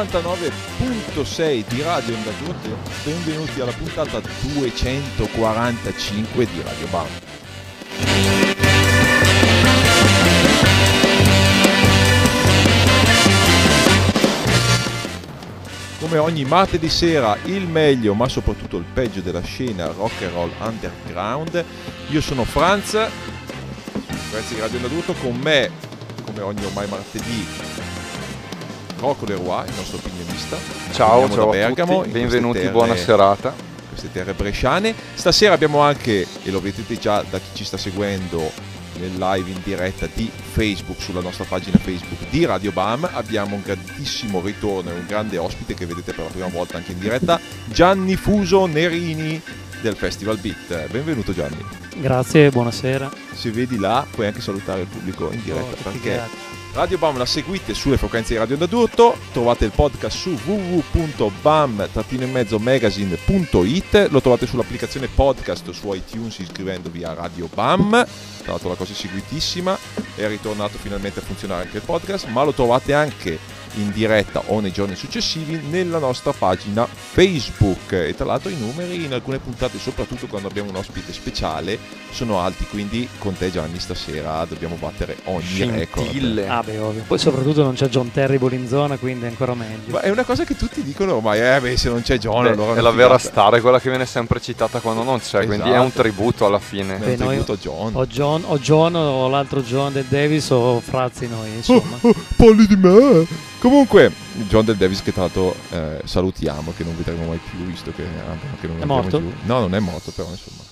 99.6 di Radio D'Urto. Benvenuti alla puntata 245 di Radio Bam. Come ogni martedì sera il meglio ma soprattutto il peggio della scena rock and roll underground. Io sono Franz, grazie di Radio D'Urto, con me come ogni ormai martedì Rocco Leroy, il nostro opinionista. Ciao, ciao da a Bergamo, tutti, benvenuti, terre- buona serata. queste terre bresciane. Stasera abbiamo anche, e lo vedete già da chi ci sta seguendo nel live in diretta di Facebook, sulla nostra pagina Facebook di Radio Bam, abbiamo un grandissimo ritorno e un grande ospite che vedete per la prima volta anche in diretta, Gianni Fuso Nerini del Festival Beat. Benvenuto Gianni. Grazie, buonasera. Se vedi là puoi anche salutare il pubblico in diretta Oh, perché figata. Radio Bam la seguite sulle frequenze di Radio da D'Urto, trovate il podcast su www.bam-magazine.it, lo trovate sull'applicazione podcast su iTunes iscrivendovi a Radio Bam, tra l'altro la cosa è seguitissima, è ritornato finalmente a funzionare anche il podcast, ma lo trovate anche in diretta o nei giorni successivi nella nostra pagina Facebook e tra l'altro i numeri in alcune puntate, soprattutto quando abbiamo un ospite speciale, sono alti, quindi con te Gianni stasera dobbiamo battere ogni record. Scintille. Ah, beh, ovvio. Poi soprattutto non c'è John Terrible in zona, quindi è ancora meglio. Ma è una cosa che tutti dicono ormai, eh beh se non c'è John Beh, allora è la vera star, è quella che viene sempre citata quando non c'è, quindi è Esatto. un tributo alla fine. È Beh, un noi- tributo a John. O John, o John o l'altro John del Davis o Frazzi noi, insomma. Oh, parli di me. Comunque, John Del Davis che l'altro eh, salutiamo, che non vedremo mai più, visto che, che non È morto? giù. No, non è morto, però insomma.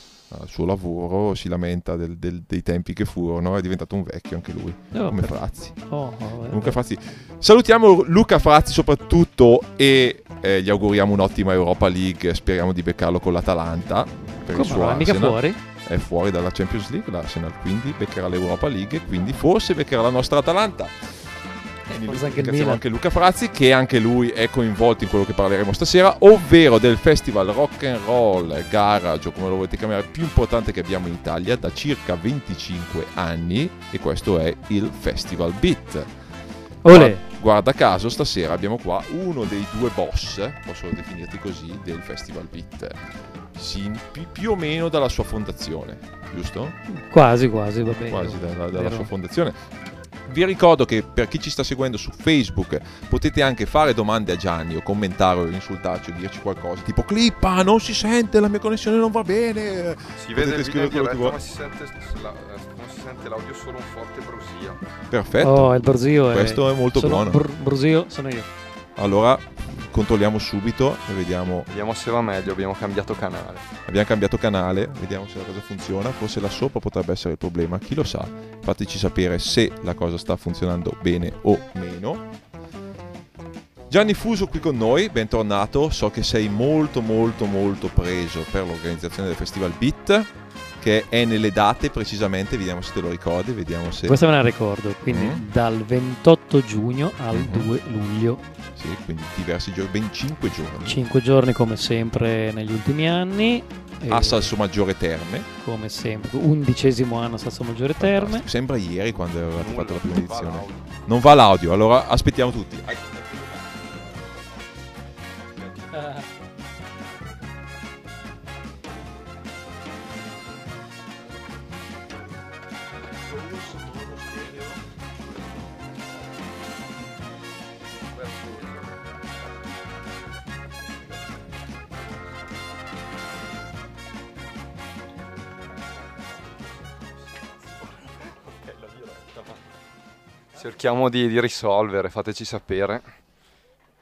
Al suo lavoro si lamenta del- del- dei tempi che furono, è diventato un vecchio anche lui, Oh, come per- Frazzi. oh, oh, eh. Luca Frazzi. Salutiamo Luca Frazzi soprattutto e eh, gli auguriamo un'ottima Europa League, speriamo di beccarlo con l'Atalanta. Per il Come suo non è mica fuori? è fuori dalla Champions League l'Arsenal, quindi beccherà l'Europa League e quindi forse beccherà la nostra Atalanta. Quindi forse anche il anche Luca Frazzi che anche lui è coinvolto in quello che parleremo stasera, ovvero del festival rock and roll garage o come lo volete chiamare più importante che abbiamo in Italia da circa 25 anni e questo è il Festival Beat. Olè. Guarda caso, stasera abbiamo qua uno dei due boss, posso definirti così, del Festival Beat. Sì, pi- più o meno dalla sua fondazione, giusto? Quasi, quasi, va bene. Quasi dalla, dalla sua fondazione. Vi ricordo che per chi ci sta seguendo su Facebook potete anche fare domande a Gianni o commentare o insultarci o dirci qualcosa tipo Clippa, non si sente, la mia connessione non va bene. Si Potete vede il video scrivere quello che vuoi. ma si sente, la- non si sente l'audio solo un forte brusio. Perfetto, Oh, il Brusio è... questo è molto sono buono. Br- Brusio sono io. Allora controlliamo subito e vediamo Vediamo se va meglio, abbiamo cambiato canale. Abbiamo cambiato canale, vediamo se la cosa funziona. Forse là sopra potrebbe essere il problema, chi lo sa. Fateci sapere se la cosa sta funzionando bene o meno. Gianni Fuso qui con noi, bentornato. So che sei molto molto molto preso per l'organizzazione del Festival Beat, che è nelle date precisamente, vediamo se te lo ricordi, vediamo se... Questo me la ricordo, quindi Mm. dal 28 giugno al Mhm. 2 luglio. Sì, quindi diversi giorni, ben 5 giorni. 5 giorni come sempre negli ultimi anni. A Salso Maggiore Terme. Come sempre, undicesimo anno a Sasso Maggiore Terme. Sembra ieri quando avevate fatto la prima non va edizione. l'audio. Non va l'audio, allora aspettiamo tutti. Cerchiamo di, di risolvere, fateci sapere.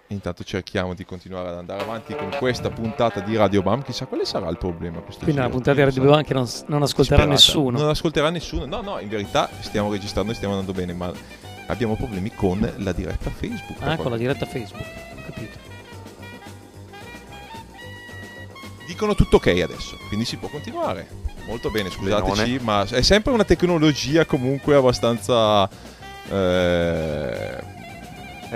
Intanto cerchiamo di continuare ad andare avanti con questa puntata di Radio Bam. Chissà quale sarà il problema. Questo Quindi giro. puntata di Radio. Bam che non, non ascolterà Disperata. nessuno. Non ascolterà nessuno. No, no, in verità stiamo registrando e stiamo andando bene, ma abbiamo problemi con la diretta Facebook. Ah, con la diretta Facebook. Ho capito. Dicono tutto ok adesso, quindi si può continuare. Molto bene, scusateci, Benone. ma è sempre una tecnologia comunque abbastanza eh,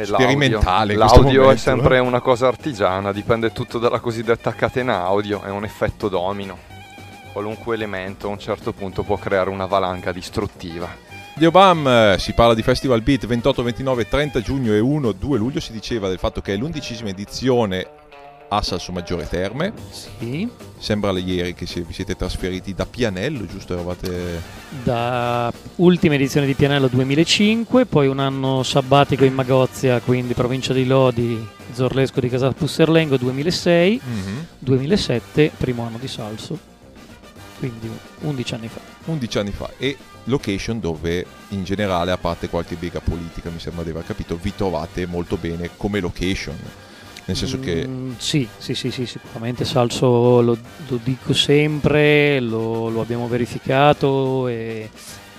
sperimentale. l'audio. L'audio è momento, sempre eh. una cosa artigiana, dipende tutto dalla cosiddetta catena audio, è un effetto domino. Qualunque elemento a un certo punto può creare una valanga distruttiva. Radio Bam, eh, si parla di Festival Beat 28, 29, 30 giugno e 1, 2 luglio. Si diceva del fatto che è l'undicesima edizione a Salso Maggiore Terme. Sì, Sembra ieri che si- vi siete trasferiti da Pianello, giusto? Eravate... da ultima edizione di Pianello 2005, poi un anno sabbatico in Magozia, quindi provincia di Lodi, Zorlesco di Casal Pusserlengo 2006, Mhm. 2007, primo anno di Salso, quindi 11 anni fa. 11 anni fa e location dove in generale a parte qualche bega politica mi sembra di aver capito vi trovate molto bene come location nel senso che Mm, sì, sì, sì, sì, sicuramente Salso lo, lo dico sempre, lo, lo abbiamo verificato e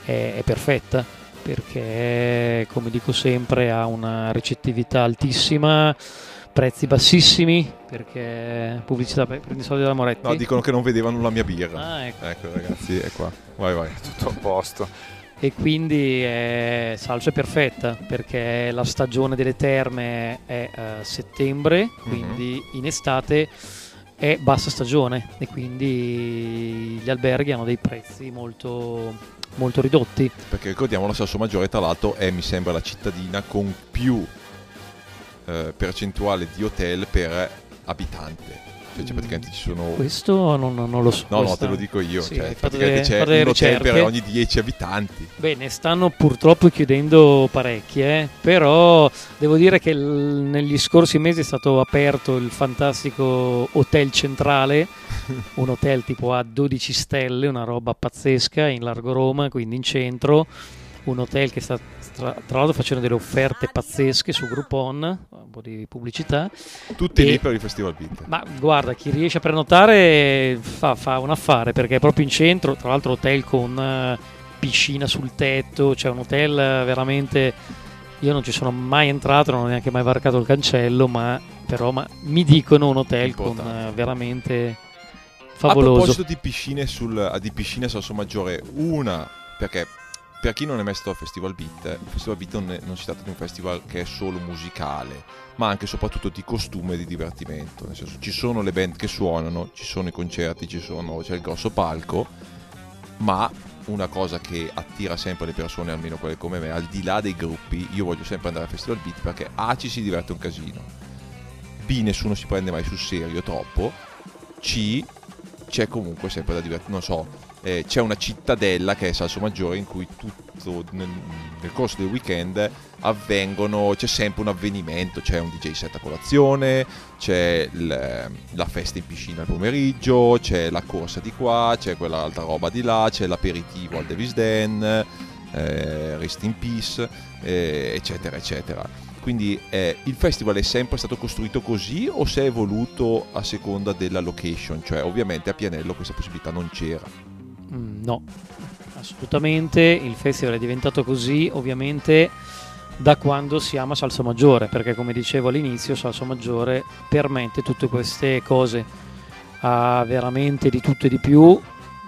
è, è perfetta perché come dico sempre ha una ricettività altissima, prezzi bassissimi perché pubblicità pre- prendi soldi della Moretti. no, dicono che non vedevano la mia birra Ah, ecco. ecco ragazzi è qua vai vai Tutto a posto. E quindi eh, Salso è perfetta perché la stagione delle terme è eh, settembre, quindi in estate è bassa stagione e quindi gli alberghi hanno dei prezzi molto, molto ridotti. perché ricordiamo la Salso Maggiore tra l'altro è mi sembra la cittadina con più eh, percentuale di hotel per abitante cioè, cioè, praticamente ci sono Questo non, non lo so. no no questa- te lo dico io Sì, cioè, praticamente delle- c'è un hotel per ogni 10 abitanti Bene, stanno purtroppo chiudendo parecchie, però devo dire che l- negli scorsi mesi è stato aperto il fantastico Hotel Centrale, un hotel tipo a 12 stelle, una roba pazzesca in largo Roma, quindi in centro, un hotel che sta tra, tra l'altro facendo delle offerte pazzesche su Groupon, un po' di pubblicità. tutti E- lì per il Festival Beat Ma guarda, chi riesce a prenotare fa, fa un affare perché è proprio in centro, tra l'altro hotel con eh, piscina sul tetto, cioè un hotel eh, veramente... Io non ci sono mai entrato, non ho neanche mai varcato il cancello, ma però ma, mi dicono un hotel con Importante. eh, veramente A favoloso. proposito di piscine, sul, di piscine a Salso Maggiore, una, perché per chi non è mai stato al Festival Beat, Festival Beat non, è- non si tratta di un festival che è solo musicale, ma anche e soprattutto di costume e di divertimento. Nel senso, ci sono le band che suonano, ci sono i concerti, sono, c'è il grosso palco, ma una cosa che attira sempre le persone, almeno quelle come me, al di là dei gruppi, io voglio sempre andare al Festival Beat perché A ci si diverte un casino, B nessuno si prende mai sul serio troppo, C c'è comunque sempre da divertirsi, non so, eh, c'è una cittadella che è Salso Maggiore in cui tutto nel, nel corso del weekend avvengono, c'è sempre un avvenimento, c'è un DJ set a colazione, c'è il- la festa in piscina al pomeriggio, c'è la corsa di qua, c'è quell'altra roba di là, c'è l'aperitivo al Davis Den, eh, Rest in Peace, eh, eccetera, eccetera. Quindi eh, il festival è sempre stato costruito così o si è evoluto a seconda della location? Cioè ovviamente a Pianello questa possibilità non c'era. Mm, no, assolutamente. Il festival è diventato così, ovviamente, da quando si ama Salsa Maggiore, perché come dicevo all'inizio, Salsa Maggiore permette tutte queste cose. Ha veramente di tutto e di più.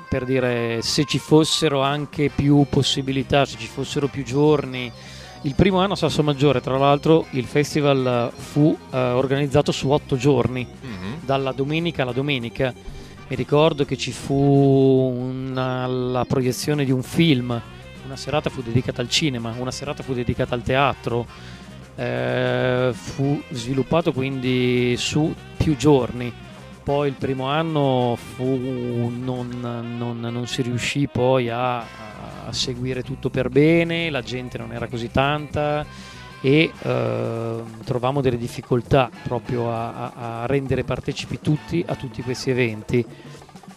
Per dire, se ci fossero anche più possibilità, se ci fossero più giorni. Il primo anno a Salsa Maggiore, tra l'altro, il festival fu eh, organizzato su otto giorni dalla domenica alla domenica. Mi ricordo che ci fu una- la proiezione di un film, una serata fu dedicata al cinema, una serata fu dedicata al teatro, eh, fu sviluppato quindi su più giorni. Poi il primo anno fu, non, non- non si riuscì poi a, a seguire tutto per bene, la gente non era così tanta e eh, trovavamo delle difficoltà proprio a, a- a rendere partecipi tutti a tutti questi eventi.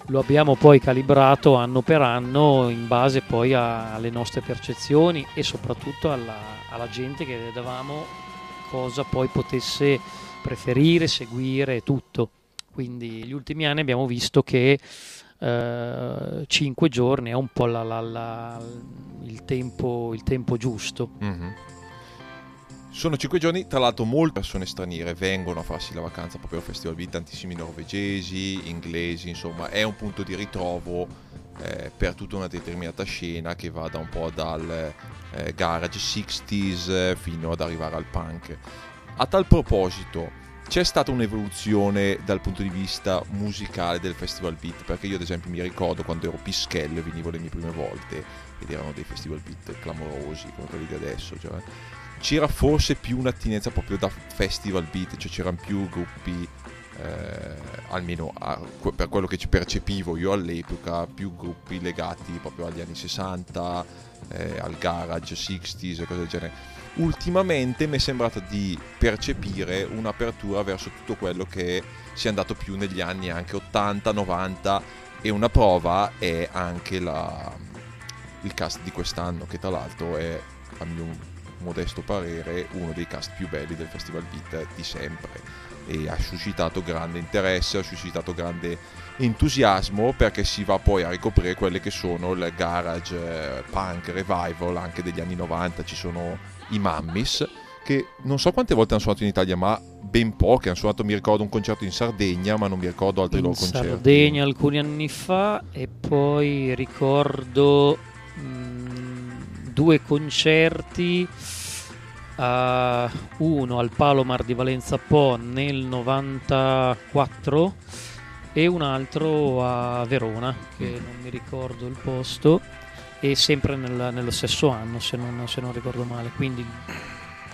Lo abbiamo poi calibrato anno per anno in base poi a- alle nostre percezioni e soprattutto alla, alla gente che vedevamo cosa poi potesse preferire, seguire tutto. Quindi gli ultimi anni abbiamo visto che eh, giorni è un po' la- la- il, tempo, il tempo giusto. Mhm. Sono cinque giorni, tra l'altro molte persone straniere vengono a farsi la vacanza proprio al Festival Beat, tantissimi norvegesi, inglesi, insomma è un punto di ritrovo eh, per tutta una determinata scena che va da un po' dal eh, garage 60s eh, fino ad arrivare al punk. A tal proposito, c'è stata un'evoluzione dal punto di vista musicale del Festival Beat, perché io ad esempio mi ricordo quando ero pischello e venivo le mie prime volte ed erano dei Festival Beat clamorosi come quelli di adesso, cioè, c'era forse più un'attinenza proprio da Festival Beat, cioè c'erano più gruppi, eh, almeno a, per quello che percepivo io all'epoca, più gruppi legati proprio agli anni 60, eh, al garage, 60s e cose del genere. Ultimamente mi è sembrato di percepire un'apertura verso tutto quello che si è andato più negli anni anche 80, 90 e una prova è anche la, il cast di quest'anno che tra l'altro è a mio modesto parere uno dei cast più belli del Festival Beat di sempre. E ha suscitato grande interesse, ha suscitato grande entusiasmo perché si va poi a ricoprire quelle che sono il garage eh, punk revival anche degli anni 90 ci sono i Mammis che non so quante volte hanno suonato in Italia ma ben poche. Hanno suonato mi ricordo un concerto in Sardegna ma non mi ricordo altri in loro concerti. In Sardegna alcuni anni fa e poi ricordo mh, mm, due concerti uh, uno al Palomar di Valenza Po nel 94 e un altro a Verona, che non mi ricordo il posto, e sempre nel, nello stesso anno, se non, se non, ricordo male. Quindi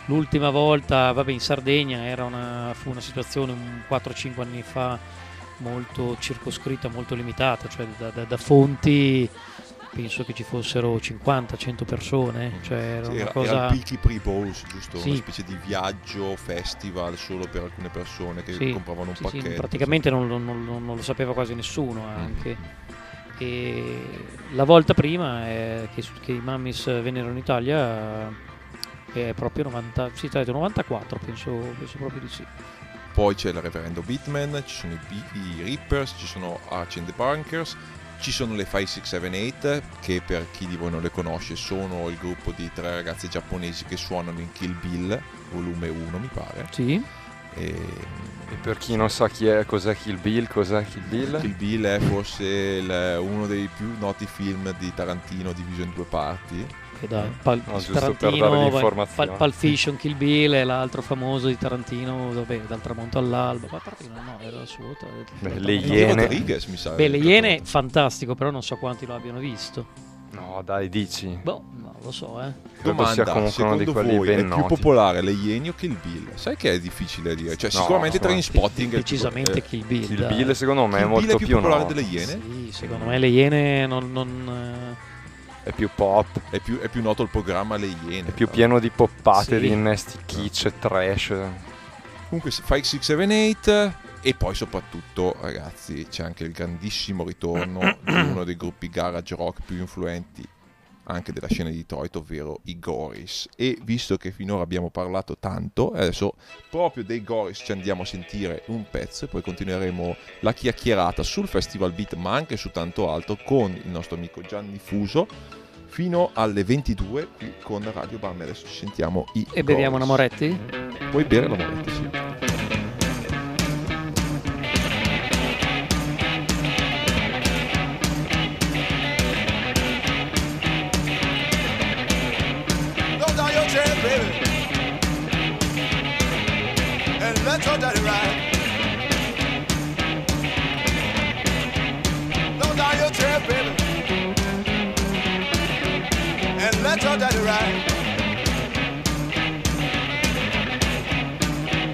l'ultima volta, vabbè, in Sardegna era una, fu una situazione 4-5 anni fa molto circoscritta, molto limitata, cioè da, da, da fonti penso che ci fossero 50-100 persone. Cioè era, sì, era, cosa... era il Pilky Pre-Balls, giusto? Sì. Una specie di viaggio, festival solo per alcune persone che sì, compravano un sì, pacchetto. Sì, praticamente non, non, non, lo sapeva quasi nessuno anche. Mm. E la volta prima è che, che, i Mammis vennero in Italia è proprio 90, sì, 94, penso, penso proprio di sì. Poi c'è il Reverendo Bitman, ci sono i, i Reapers, ci sono Arch and the Bunkers, ci sono le 5678 che per chi di voi non le conosce sono il gruppo di tre ragazze giapponesi che suonano in Kill Bill, volume 1 mi pare. Sì. E, e per chi non sa chi è, cos'è Kill Bill, cos'è Kill Bill? Kill Bill è forse il, uno dei più noti film di Tarantino diviso in due parti che dai, Pal- no, Tarantino, Pal- Pulp Fiction, Kill Bill e l'altro famoso di Tarantino, dove dal tramonto all'alba. Ma Tarantino no, era il suo. Beh, le Iene. mi sa. Beh, le Iene, fantastico, però non so quanti lo abbiano visto. No, dai, dici. Boh, non lo so, eh. Domanda, secondo voi è più popolare le Iene o Kill Bill? Sai che è difficile dire? Cioè, no, sicuramente no, Trainspotting decisamente è Kill Bill. Kill Bill secondo me Kill è molto Bill è più, più popolare no. delle Iene? Sì, secondo me le Iene non... non è più pop. È più, è più, noto il programma Le Iene. È più pieno di poppate, sì. di innesti kitsch e trash. Comunque, 5678 e poi soprattutto, ragazzi, c'è anche il grandissimo ritorno di uno dei gruppi garage rock più influenti anche della scena di Detroit, ovvero i Goris. E visto che finora abbiamo parlato tanto, adesso proprio dei Goris ci andiamo a sentire un pezzo e poi continueremo la chiacchierata sul Festival Beat, ma anche su tanto altro con il nostro amico Gianni Fuso fino alle 22 qui con Radio Bam. Adesso ci sentiamo i E beviamo una Moretti? Puoi bere la Moretti, sì. that's totally. Don't die your baby. And that's totally right.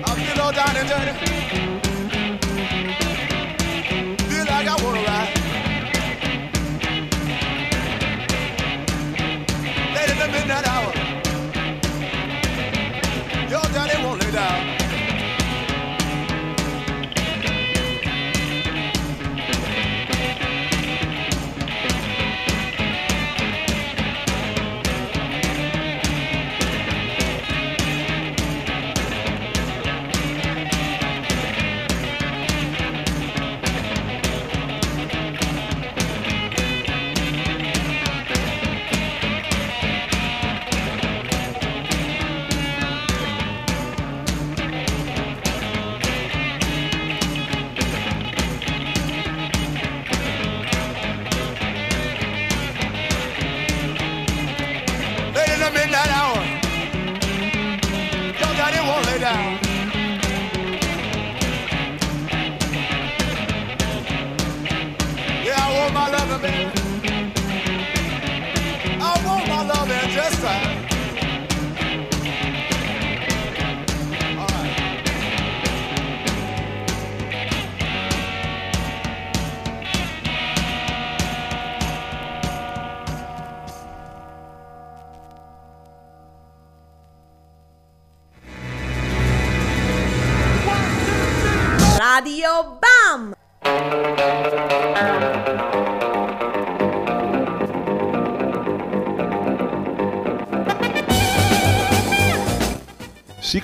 I feel all dirty.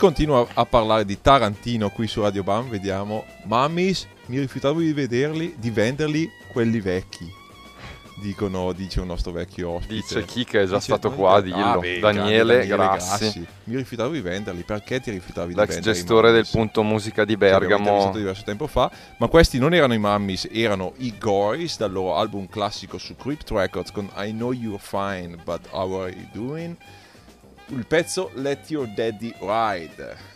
Continua a parlare di Tarantino qui su Radio Bam, vediamo. Mammis, mi rifiutavo di vederli, di venderli quelli vecchi. Dicono, dice un nostro vecchio ospite. Dice chi che è già Dice, stato non- qua, dillo. Ah, beh, Daniele, Daniele Grassi, Mi rifiutavo di venderli, perché ti rifiutavi di l'ex venderli? i gestore del punto musica di Bergamo. intervistato diverso tempo fa, ma questi non erano i Mammis, erano i Goris dal loro album classico su Crypt Records con I Know You're Fine, but How Are You Doing? Il pezzo Let Your Daddy Ride.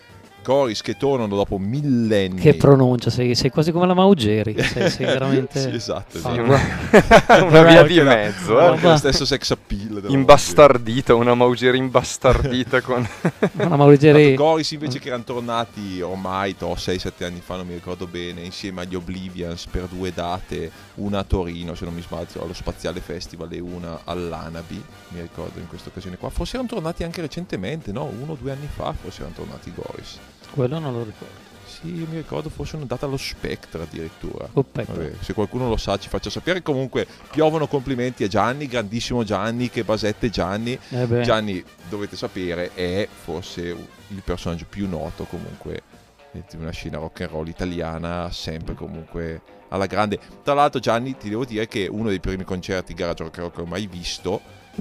Goris che tornano dopo millenni. Che pronuncia, sei, sei quasi come la Maugeri, sei, sei veramente... sì, esatto. Ah, esatto. Una, una via di mezzo, eh. Anche lo stesso sex appeal. Imbastardita, una Maugeri imbastardita con... Una Maugeri... Tanto Goris invece che erano tornati ormai 6-7 anni fa, non mi ricordo bene, insieme agli Oblivions per due date, una a Torino se non mi sbaglio, allo Spaziale Festival e una all'Anabi, mi ricordo in questa occasione qua. Forse erano tornati anche recentemente, no? Uno o due anni fa forse erano tornati i Goris. Quello non lo ricordo. Sì, mi ricordo forse una data allo Spectre addirittura. Oh. Vabbè, se qualcuno lo sa ci faccia sapere. Comunque piovono complimenti a Gianni, grandissimo Gianni, che basette Gianni. Eh Gianni, dovete sapere, è forse il personaggio più noto comunque di una scena rock and roll italiana, sempre comunque alla grande. Tra l'altro Gianni, ti devo dire che uno dei primi concerti garage rock and roll che ho mai visto,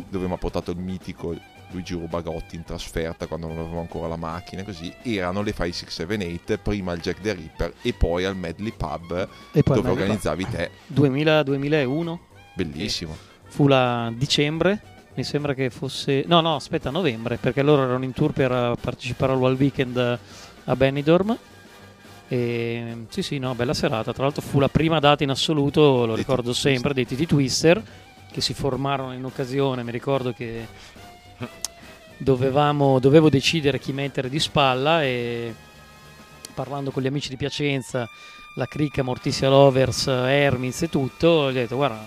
dove mi ha portato il mitico Luigi Rubagotti in trasferta quando non avevo ancora la macchina, così erano le 5678, prima al Jack the Ripper e poi al Medley Pub e poi dove organizzavi te. 2000, 2001 Bellissimo. fu la dicembre, mi sembra che fosse... No, no, aspetta, novembre, perché loro erano in tour per eh, partecipare al Weekend eh, a Benidorm. E sì, sì, no, bella serata. Tra l'altro fu la prima data in assoluto, lo Dei ricordo sempre, dei Titi Twister che si formarono in occasione. Mi ricordo che dovevamo, dovevo decidere chi mettere di spalla e parlando con gli amici di Piacenza, la cricca Mortisia Lovers, Hermits e tutto, gli ho detto guarda,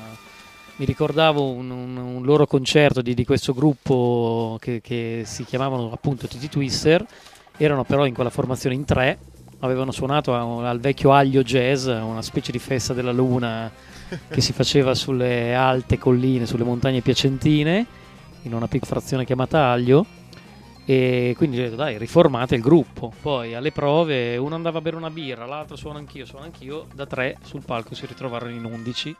mi ricordavo un, un- un loro concerto di, di questo gruppo che, che si chiamavano appunto Titi Twister, erano però in quella formazione in tre, avevano suonato al vecchio Aglio Jazz, una specie di festa della luna che si faceva sulle alte colline, sulle montagne piacentine, in una piccola frazione chiamata Aglio. E quindi ho detto dai, riformate il gruppo. Poi alle prove uno andava a bere una birra, l'altro suona anch'io, suona anch'io. Da tre sul palco si ritrovarono in undici.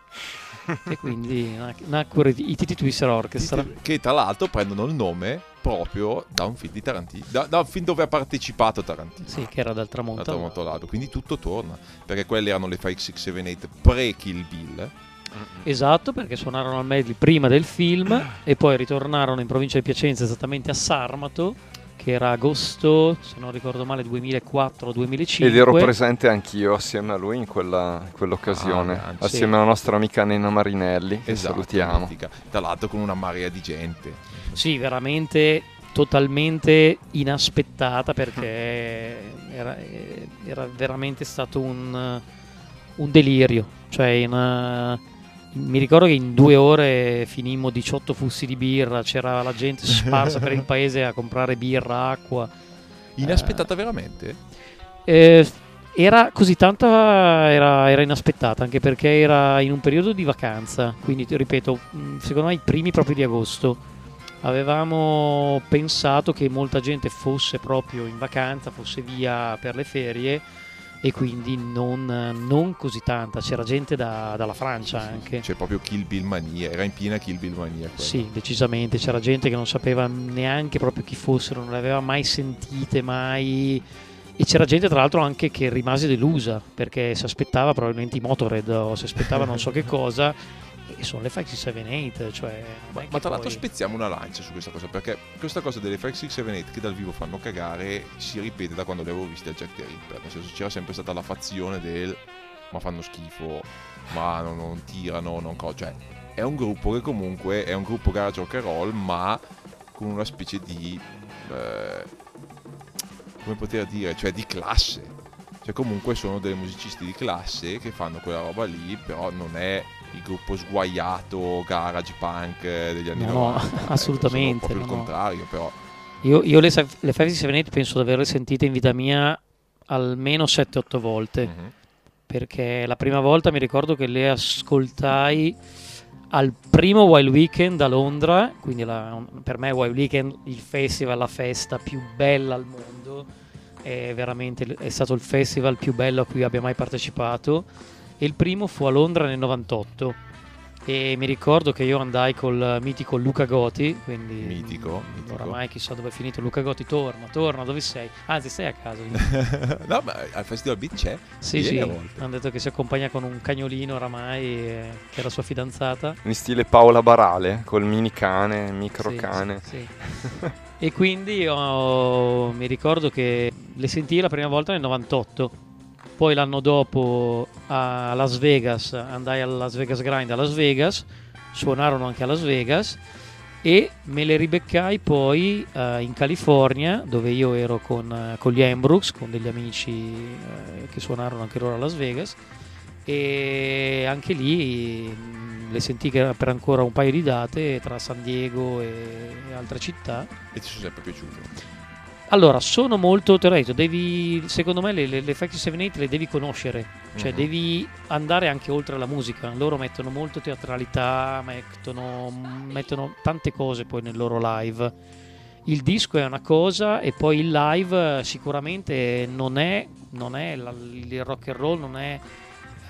e quindi nac- nacquero i Titi Twister Orchestra. Che tra l'altro prendono il nome proprio da un film di Tarantino, da, da un film dove ha partecipato Tarantino. Sì, che era dal tramonto. Da Tramonto all'alba. Quindi tutto torna. Perché quelle erano le 5678 pre-Kill Bill. Esatto, perché suonarono al medley prima del film e poi ritornarono in provincia di Piacenza, esattamente a Sarmato, che era agosto, se non ricordo male, 2004-2005. Ed ero presente anch'io assieme a lui in quella- in quell'occasione, Ah, assieme Sì. alla nostra amica Nena Marinelli, che Esatto, salutiamo. Tra l'altro con una marea di gente. Sì, veramente totalmente inaspettata perché era, era veramente stato un, un delirio. Cioè, in, mi ricordo che in due ore finimmo 18 fussi di birra, c'era la gente sparsa per il paese a comprare birra, acqua. Inaspettata veramente? Eh, era così tanta, era, era inaspettata anche perché era in un periodo di vacanza, quindi ripeto, mh, secondo me i primi proprio di agosto. Avevamo pensato che molta gente fosse proprio in vacanza, fosse via per le ferie e quindi non, non così tanta, c'era gente da- dalla Francia anche. C'è proprio Kill Bill mania. Era in piena Kill Bill mania. quella. Sì, decisamente, c'era gente che non sapeva neanche proprio chi fossero, non le aveva mai sentite, mai... E c'era gente tra l'altro anche che rimase delusa perché si aspettava probabilmente i Motorhead o si aspettava non so che cosa e sono le 578, cioè... non Ma, ma tra l'altro poi- spezziamo una lancia su questa cosa perché questa cosa delle 5678 che dal vivo fanno cagare si ripete da quando le avevo viste al Jack the Ripper. Nel senso c'era sempre stata la fazione del ma fanno schifo, ma non, non tirano, non co- cioè è un gruppo che comunque è un gruppo garage rock and roll ma con una specie di eh, come poter dire, cioè di classe. Cioè comunque sono dei musicisti di classe che fanno quella roba lì, però non è il gruppo sguaiato garage punk eh, degli anni No, no, 90. ecco, assolutamente, sono proprio no, il no. contrario, però Io, io le, le 578 penso di averle sentite in vita mia almeno 7-8 volte. mhm. perché la prima volta mi ricordo che le ascoltai al primo Wild Weekend a Londra, quindi la, per me Wild Weekend il festival, la festa più bella al mondo, è veramente è stato il festival più bello a cui abbia mai partecipato e il primo fu a Londra nel 98 e mi ricordo che io andai col mitico Luca Goti, quindi Mitico, mitico. oramai chissà dove è finito Luca Goti, torna, torna, dove sei? Anzi, stai a casa. no, ma al Festival Beat c'è. sì, sì, hanno detto che si accompagna con un cagnolino oramai, eh, che era sua fidanzata. In stile Paola Barale, col mini cane, micro Sì, cane. sì, sì. e quindi ho- mi ricordo che le sentii la prima volta nel 98. Poi l'anno dopo a Las Vegas, andai al Las Vegas Grind a Las Vegas, suonarono anche a Las Vegas e me le ribeccai poi eh, in California dove io ero con, eh, con gli Ambrooks, con degli amici eh, che suonarono anche loro a Las Vegas e anche lì le sentì che era per ancora un paio di date tra San Diego e altre città. E ti sono sempre piaciuto. Allora, sono molto, te l'ho detto, devi, secondo me le, le, le Factory 78 le devi conoscere, cioè Mhm. devi andare anche oltre la musica. Loro mettono molto teatralità, mettono, mettono tante cose poi nel loro live. Il disco è una cosa e poi il live sicuramente non è, non è la- il rock and roll, non è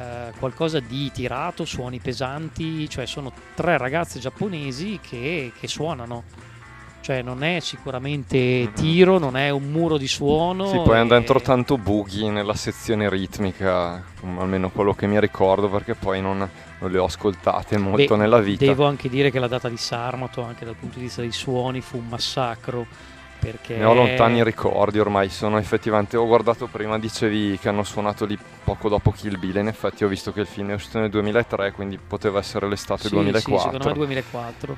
eh, qualcosa di tirato, suoni pesanti, cioè sono tre ragazze giapponesi che, che suonano. Cioè non è sicuramente Mhm. tiro, non è un muro di suono. Sì, poi e- dentro tanto boogie nella sezione ritmica, almeno quello che mi ricordo, perché poi non, non le ho ascoltate molto Beh, nella vita. Devo anche dire che la data di Sarmato, anche dal punto di vista dei suoni, fu un massacro. Perché Ne ho lontani ricordi ormai, sono effettivamente, ho guardato prima, dicevi che hanno suonato lì poco dopo Kill Bill, in effetti ho visto che il film è uscito nel 2003, quindi poteva essere l'estate Sì, sì, 2004. secondo me 2004.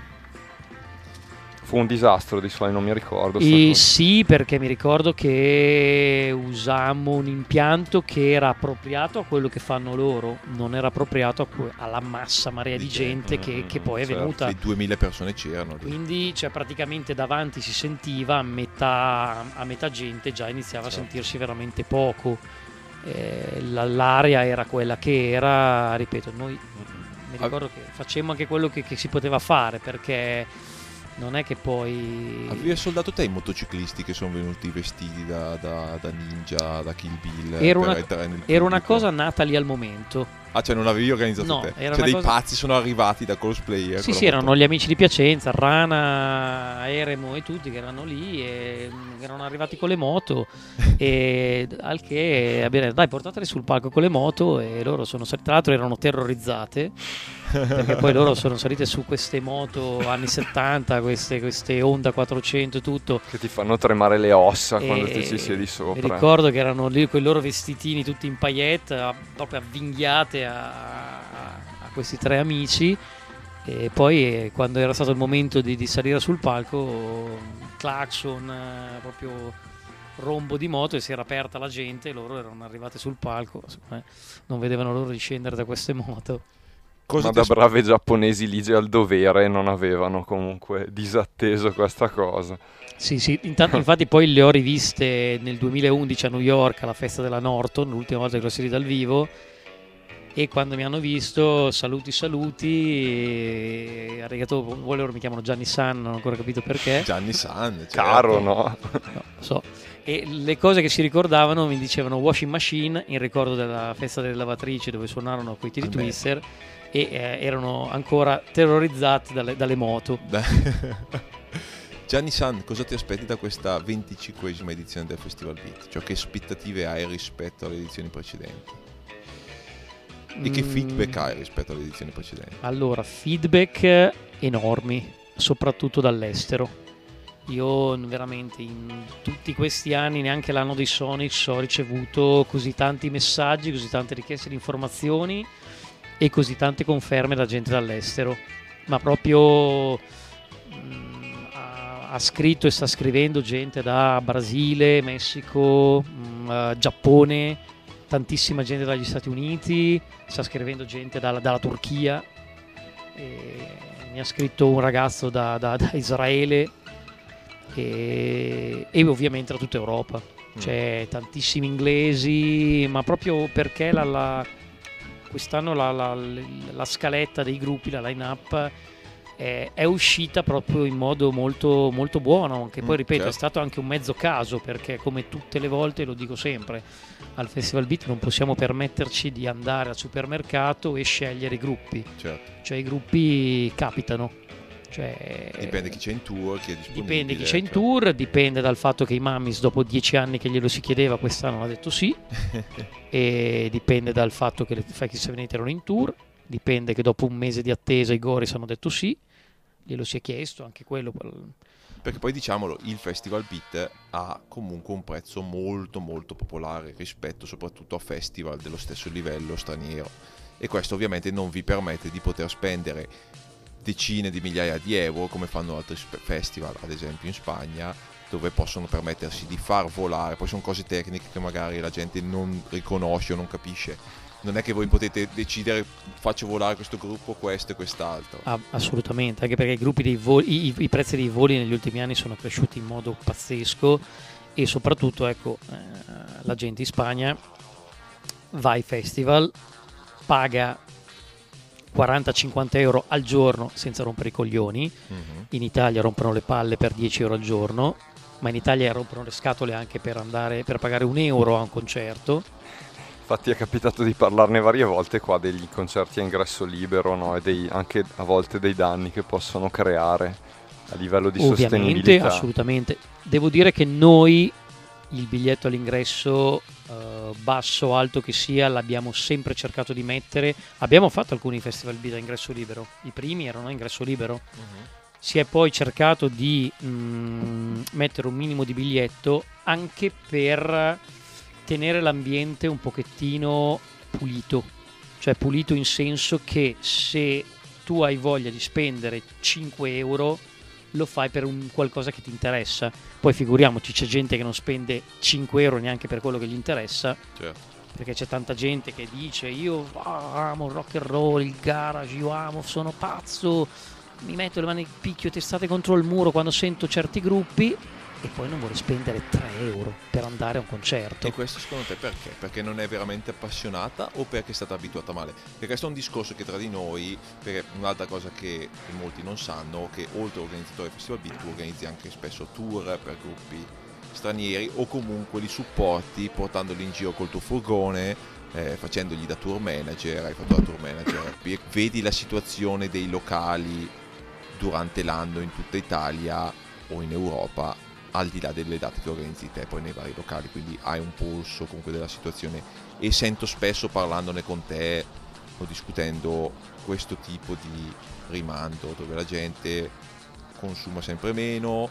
Fu un disastro di suoni, non mi ricordo. E sì, perché mi ricordo che usammo un impianto che era appropriato a quello che fanno loro, non era appropriato a que- alla massa marea di Di gente gente, che, mm, che poi è certo. venuta. Le 2000 persone c'erano lì. Quindi cioè, praticamente davanti si sentiva a metà, a metà gente già iniziava Certo. a sentirsi veramente poco. Eh, la- l'area era quella che era, ripeto, noi mi ricordo che facemmo anche quello che, che si poteva fare perché non è che poi... Avevi assoldato te i motociclisti che sono venuti vestiti da, da- da ninja, da Kill Bill? Era per una- Era una cosa nata lì al momento. Ah, cioè non avevi organizzato No, te? era Cioè dei cosa- pazzi sono arrivati da cosplayer. Sì, sì, la erano moto. gli amici di Piacenza, Rana, Eremo e tutti che erano lì e mm, erano arrivati con le moto e al che abbiamo detto dai portateli sul palco con le moto e loro sono tra l'altro erano terrorizzate perché poi loro sono salite su queste moto anni 70, queste, queste Honda 400 e tutto. Che ti fanno tremare le ossa E quando ti ci siedi Mi sopra. ricordo che erano lì con i loro vestitini tutti in paillette, proprio avvinghiate a, a questi tre amici. E poi eh, quando era stato il momento di, di salire sul palco, clacson, eh, proprio rombo di moto e si era aperta la gente loro erano arrivati sul palco. me non vedevano l'ora di scendere da queste moto. Cosa Ma da as- brave giapponesi ligi al dovere non avevano comunque disatteso questa cosa. Sì, sì, intanto- infatti poi le ho riviste nel 2011 a New York alla festa della Norton, l'ultima volta che l'ho sentita dal vivo. E quando mi hanno visto, saluti, saluti. E arigato, voi loro mi chiamano Gianni San, non ho ancora capito perché. Gianni San. certo. Caro, no? No, so. E le cose che si ricordavano mi dicevano washing machine in ricordo della festa delle lavatrici dove suonarono coi tiri Vabbè. twister e eh, erano ancora terrorizzati dalle, dalle moto. Gianni San, cosa ti aspetti da questa 25esima edizione del Festival Beat? Cioè che aspettative hai rispetto alle edizioni precedenti? E che Mm. feedback hai rispetto alle edizioni precedenti? Allora, feedback enormi, soprattutto dall'estero. Io veramente in tutti questi anni, neanche l'anno dei Sonics, ho ricevuto così tanti messaggi, così tante richieste di informazioni e così tante conferme da gente dall'estero. Ma proprio mm, ha, ha scritto e sta scrivendo gente da Brasile, Messico, mm, eh, Giappone, tantissima gente dagli Stati Uniti, sta scrivendo gente dalla, dalla Turchia, mi ha scritto un ragazzo da, da- da Israele e, e ovviamente da tutta Europa. Mm. C'è tantissimi inglesi, ma proprio perché la, la- quest'anno la, la- la scaletta dei gruppi, la line-up è, è uscita proprio in modo molto, molto buono. Che poi, Mm, ripeto, è certo. stato anche un mezzo caso perché, come tutte le volte, lo dico sempre, al Festival Beat non possiamo permetterci di andare al supermercato e scegliere i gruppi, Certo. cioè i gruppi capitano. Cioè, Dipende chi c'è in tour, chi è disponibile. Dipende chi c'è in cioè. tour, dipende dal fatto che i Mammis dopo dieci anni che glielo si chiedeva quest'anno ha detto sì e dipende dal fatto che le Fake Seven erano in tour, dipende che dopo un mese di attesa i Goris hanno detto sì, glielo si è chiesto, anche quello Perché poi diciamolo, il Festival Beat ha comunque un prezzo molto molto popolare rispetto soprattutto a festival dello stesso livello straniero e questo ovviamente non vi permette di poter spendere decine di migliaia di euro come fanno altri festival, ad esempio in Spagna, dove possono permettersi di far volare, poi sono cose tecniche che magari la gente non riconosce o non capisce. Non è che voi potete decidere faccio volare questo gruppo, questo e quest'altro. Ah, assolutamente, anche perché i, voli, i, i prezzi dei voli negli ultimi anni sono cresciuti in modo pazzesco e soprattutto ecco, eh, la gente in Spagna va ai festival, paga 40-50 euro al giorno senza rompere i coglioni, Mhm. in Italia rompono le palle per 10 euro al giorno, ma in Italia rompono le scatole anche per, andare, per pagare un euro a un concerto. Infatti è capitato di parlarne varie volte qua degli concerti a ingresso libero no? e dei- anche a volte dei danni che possono creare a livello di Ovviamente, sostenibilità. assolutamente. Devo dire che noi il biglietto all'ingresso, eh, basso o alto che sia, l'abbiamo sempre cercato di mettere. Abbiamo fatto alcuni festival B da ingresso libero, i primi erano a ingresso libero. Mhm. Si è poi cercato di mm, mettere un minimo di biglietto anche per tenere l'ambiente un pochettino pulito. Cioè pulito in senso che se tu hai voglia di spendere 5 euro lo fai per un qualcosa che ti interessa. Poi figuriamoci, c'è gente che non spende 5 euro neanche per quello che gli interessa, Certo. perché c'è tanta gente che dice io amo il rock and roll, il garage, io amo, sono pazzo, mi metto le mani picchio testate contro il muro quando sento certi gruppi e poi non vuole spendere 3 euro per andare a un concerto. E questo secondo te perché? Perché non è veramente appassionata o perché è stata abituata male? Perché questo è un discorso che tra di noi, perché un'altra cosa che molti non sanno, che oltre all'organizzatore del Festival Beat tu organizzi anche spesso tour per gruppi stranieri o comunque li supporti portandoli in giro col tuo furgone, eh, facendogli da tour manager, hai fatto da tour manager, vedi la situazione dei locali durante l'anno in tutta Italia o in Europa al di là delle date che organizzi te poi nei vari locali, quindi hai un polso comunque della situazione e sento spesso parlandone con te o discutendo questo tipo di rimando dove la gente consuma sempre meno,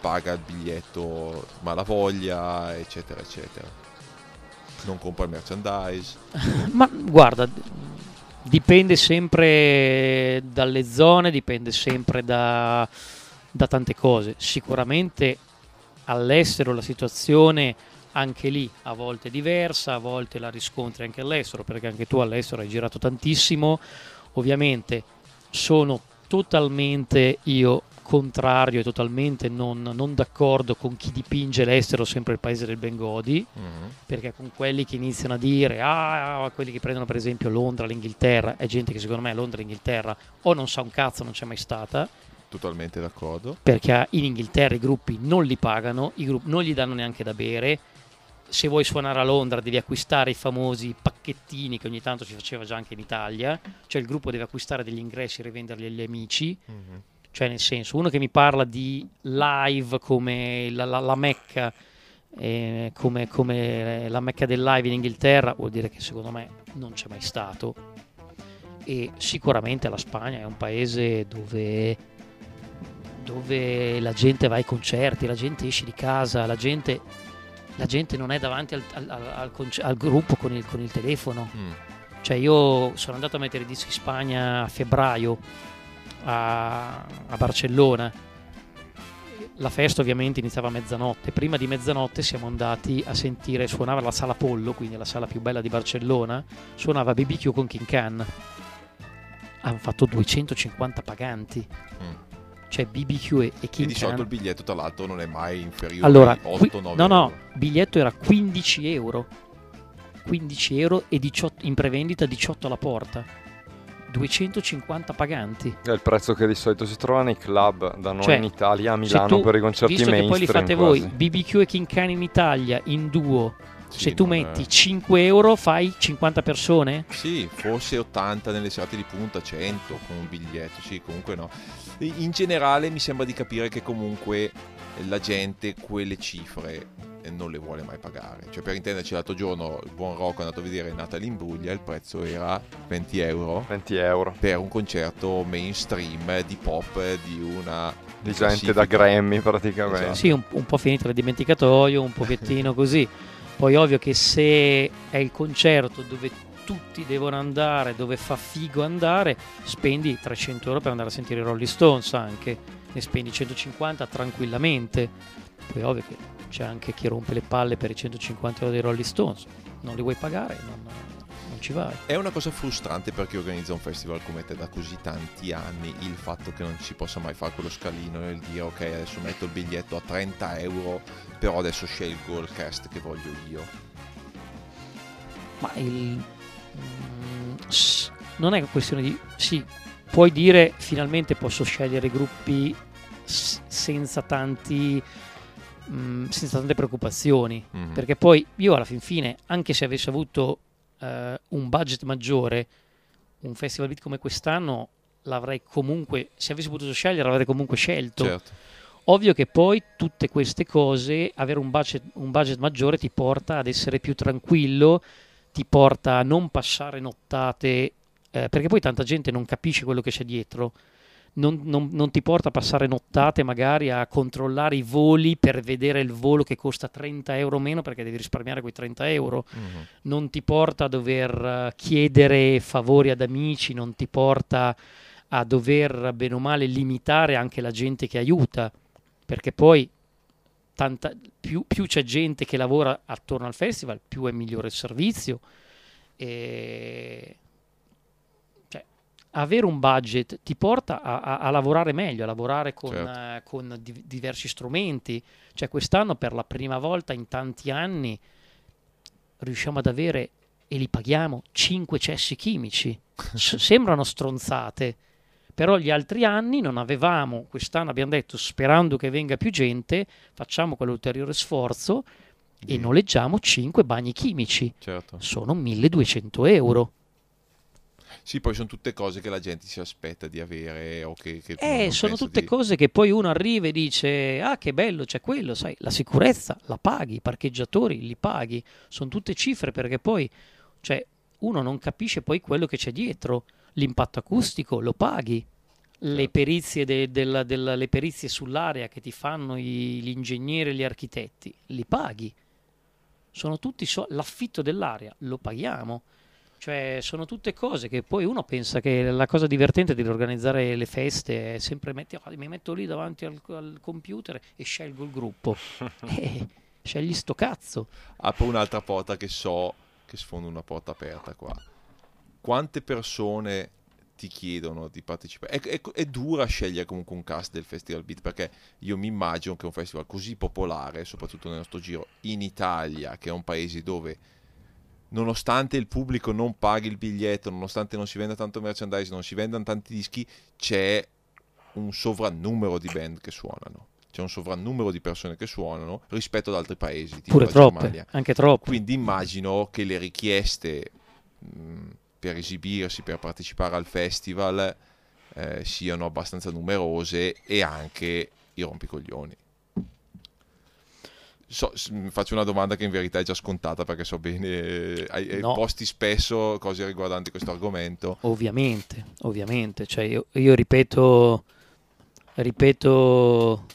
paga il biglietto malavoglia, eccetera, eccetera. Non compra il merchandise. Ma guarda, dipende sempre dalle zone, dipende sempre da, da tante cose. Sicuramente all'estero la situazione anche lì a volte è diversa, a volte la riscontri anche all'estero, perché anche tu all'estero hai girato tantissimo. Ovviamente sono totalmente io contrario e totalmente non, non d'accordo con chi dipinge l'estero sempre il paese del Bengodi Mhm. perché con quelli che iniziano a dire ah, quelli che prendono per esempio Londra, l'Inghilterra, è gente che secondo me Londra e Inghilterra o non sa un cazzo, non c'è mai stata, Totalmente d'accordo. perché in Inghilterra i gruppi non li pagano, i gruppi non gli danno neanche da bere. Se vuoi suonare a Londra devi acquistare i famosi pacchettini che ogni tanto si faceva già anche in Italia, cioè il gruppo deve acquistare degli ingressi e rivenderli agli amici, Mhm. cioè nel senso uno che mi parla di live come la, la- la Mecca eh, come, come la Mecca del live in Inghilterra vuol dire che secondo me non c'è mai stato e sicuramente la Spagna è un paese dove dove la gente va ai concerti, la gente esce di casa, la gente, la gente non è davanti al, al- al- al gruppo con il, con il telefono. Mm. Cioè io sono andato a mettere i dischi in Spagna a febbraio a, a Barcellona. La festa ovviamente iniziava a mezzanotte. Prima di mezzanotte siamo andati a sentire, suonava la sala Pollo, quindi la sala più bella di Barcellona, suonava BBQ con King Can. Hanno fatto 250 paganti. Mm. Cioè BBQ e, e E King di solito il biglietto, tra l'altro, non è mai inferiore Allora, ai qui- 8-9 no, no, euro. biglietto era 15 euro. 15 euro e 18 in prevendita 18 alla porta. 250 paganti. È il prezzo che di solito si trova nei club da noi Cioè, in Italia, a Milano tu- per i concerti Visto che poi li mainstream. fate voi, quasi. BBQ e King Can in Italia in duo, Sì, se tu è- metti 5 euro fai 50 persone? Sì, forse 80 nelle serate di punta, 100 con un biglietto, sì, comunque no. In generale mi sembra di capire che comunque la gente quelle cifre eh, non le vuole mai pagare. Cioè per intenderci l'altro giorno il buon Rocco è andato a vedere Natalie Imbruglia, il prezzo era 20 euro 20 euro. per un concerto mainstream di pop di una Di gente da Grammy praticamente. Esatto. Sì, un, un po' finito nel dimenticatoio, un pochettino così. Poi ovvio che se è il concerto dove tutti devono andare, dove fa figo andare, spendi 300 euro per andare a sentire i Rolling Stones anche, ne spendi 150 tranquillamente. Poi ovvio che c'è anche chi rompe le palle per i 150 euro dei Rolling Stones, non li vuoi pagare, non, non ci vai. È una cosa frustrante per chi organizza un festival come te da così tanti anni il fatto che non si possa mai fare quello scalino nel dire ok adesso metto il biglietto a 30 euro però adesso scelgo il cast che voglio io. Ma il, mm, non è questione di... Sì, puoi dire finalmente posso scegliere gruppi senza tanti... mm, senza tante preoccupazioni. Mhm. Perché poi io alla fin fine, anche se avessi avuto eh, un budget maggiore, un festival beat come quest'anno l'avrei comunque, se avessi potuto scegliere, l'avrei comunque scelto. Certo. Ovvio che poi tutte queste cose, avere un budget, un budget maggiore ti porta ad essere più tranquillo, ti porta a non passare nottate, eh, perché poi tanta gente non capisce quello che c'è dietro. Non, non- non ti porta a passare nottate magari a controllare i voli per vedere il volo che costa 30 euro meno perché devi risparmiare quei 30 euro Mhm. non ti porta a dover eh, chiedere favori ad amici, non ti porta a dover bene o male limitare anche la gente che aiuta, perché poi tanta- più, più c'è gente che lavora attorno al festival, più è migliore il servizio. E... Cioè, avere un budget ti porta a, a- a lavorare meglio, a lavorare con, Certo. eh, con di- diversi strumenti. Cioè, quest'anno per la prima volta in tanti anni riusciamo ad avere e li paghiamo 5 cessi chimici. S- sembrano stronzate, però gli altri anni non avevamo, quest'anno abbiamo detto sperando che venga più gente, facciamo quell'ulteriore sforzo e Sì. noleggiamo 5 bagni chimici. Certo. Sono 1200 euro. Sì, poi sono tutte cose che la gente si aspetta di avere o che, che Eh, sono tutte di- cose che poi uno arriva e dice: Ah, che bello, c'è quello, sai, la sicurezza la paghi, i parcheggiatori li paghi, sono tutte cifre perché poi, cioè, uno non capisce poi quello che c'è dietro. L'impatto acustico lo paghi, le Certo. perizie, de- della- della- le perizie sull'area che ti fanno i- gli ingegneri e gli architetti, li paghi. Sono tutti so- l'affitto dell'area, lo paghiamo. Cioè, sono tutte cose che poi uno pensa che la cosa divertente di organizzare le feste è sempre metti, ah, mi metto lì davanti al, al computer e scelgo il gruppo. eh, scegli sto cazzo. Apro un'altra porta che so che sfondo una porta aperta qua. Quante persone ti chiedono di partecipare? È, è- è dura scegliere comunque un cast del Festival Beat perché io mi immagino che un festival così popolare, soprattutto nel nostro giro, in Italia, che è un paese dove nonostante il pubblico non paghi il biglietto, nonostante non si venda tanto merchandise, non si vendano tanti dischi, c'è un sovrannumero di band che suonano. C'è un sovrannumero di persone che suonano rispetto ad altri paesi, tipo Pure la troppe, Germania. anche troppe. Quindi immagino che le richieste mh, per esibirsi, per partecipare al festival eh, siano abbastanza numerose e anche i rompicoglioni. So- faccio una domanda che in verità è già scontata perché so bene, eh, hai, hai No. posti spesso cose riguardanti questo argomento. Ovviamente, ovviamente. Cioè, io, io ripeto, ripeto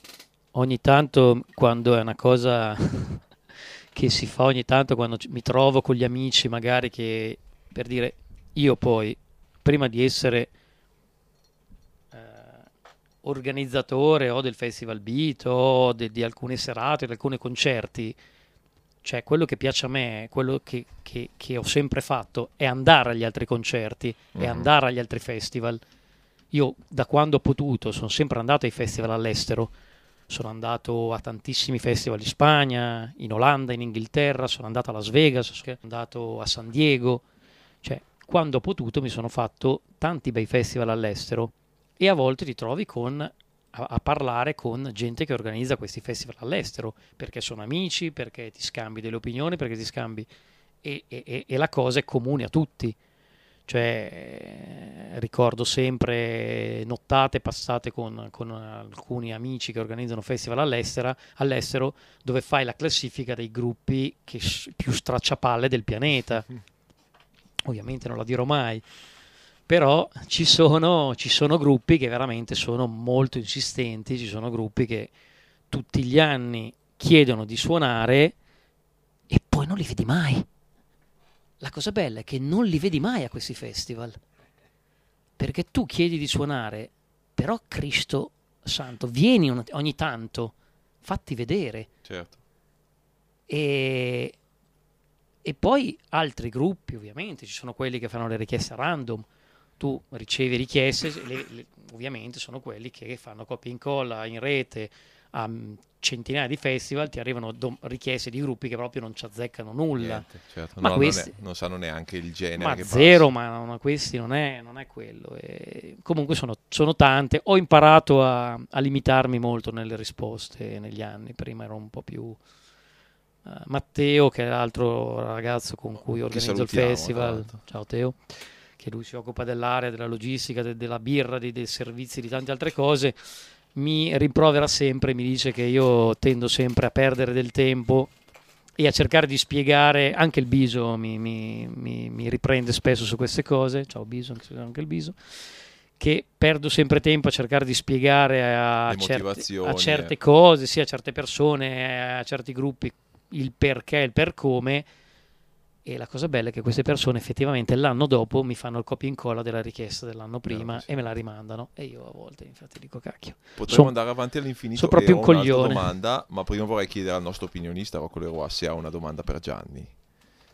ogni tanto quando è una cosa che si fa ogni tanto, quando mi trovo con gli amici, magari che per dire io poi, prima di essere eh, organizzatore o del Festival Beat o de- di alcune serate, di alcuni concerti, cioè quello che piace a me, quello che, che- che ho sempre fatto è andare agli altri concerti, è Mhm. andare agli altri festival. io da quando ho potuto sono sempre andato ai festival all'estero, sono andato a tantissimi festival in Spagna, in Olanda, in Inghilterra, sono andato a Las Vegas, sono andato a San Diego, cioè quando ho potuto mi sono fatto tanti bei festival all'estero e a volte ti trovi con, a, a, parlare con gente che organizza questi festival all'estero, perché sono amici, perché ti scambi delle opinioni, perché ti scambi... E, e, e la cosa è comune a tutti. Cioè, ricordo sempre nottate passate con, con, alcuni amici che organizzano festival all'estero, dove fai la classifica dei gruppi che più stracciapalle del pianeta. Ovviamente non la dirò mai, però ci sono, ci sono gruppi che veramente sono molto insistenti, ci sono gruppi che tutti gli anni chiedono di suonare e poi non li vedi mai la cosa bella è che non li vedi mai a questi festival. Perché tu chiedi di suonare, però Cristo Santo, vieni ogni tanto, fatti vedere. Certo. E, e poi altri gruppi, ovviamente, ci sono quelli che fanno le richieste random. Tu ricevi richieste, le, le, ovviamente sono quelli che fanno copia e incolla in rete a centinaia di festival ti arrivano do- richieste di gruppi che proprio non ci azzeccano nulla. Niente, certo. ma no, questi, non, è, non, sanno neanche il genere. Ma zero, ma, ma, questi non è, non è quello. E comunque sono, sono, tante. Ho imparato a, a, limitarmi molto nelle risposte negli anni. Prima ero un po' più... Uh, Matteo, che è l'altro ragazzo con cui organizzo il festival. Ciao Teo. Che lui si occupa dell'area, della logistica, de- della birra, dei, dei servizi, di tante altre cose. Mi rimprovera sempre, mi dice che io tendo sempre a perdere del tempo e a cercare di spiegare, anche il Biso mi, mi, mi, mi riprende spesso su queste cose, ciao Biso, anche il Biso, che perdo sempre tempo a cercare di spiegare a, certe, a certe eh. cose, sia a certe persone, a certi gruppi, il perché, il per come, e la cosa bella è che queste persone effettivamente l'anno dopo mi fanno il copia e incolla della richiesta dell'anno prima no, sì. e me la rimandano. E io a volte infatti dico cacchio. Potremmo sono, andare avanti all'infinito. Sono proprio un coglione. domanda, ma prima vorrei chiedere al nostro opinionista Rocco Leroy se ha una domanda per Gianni.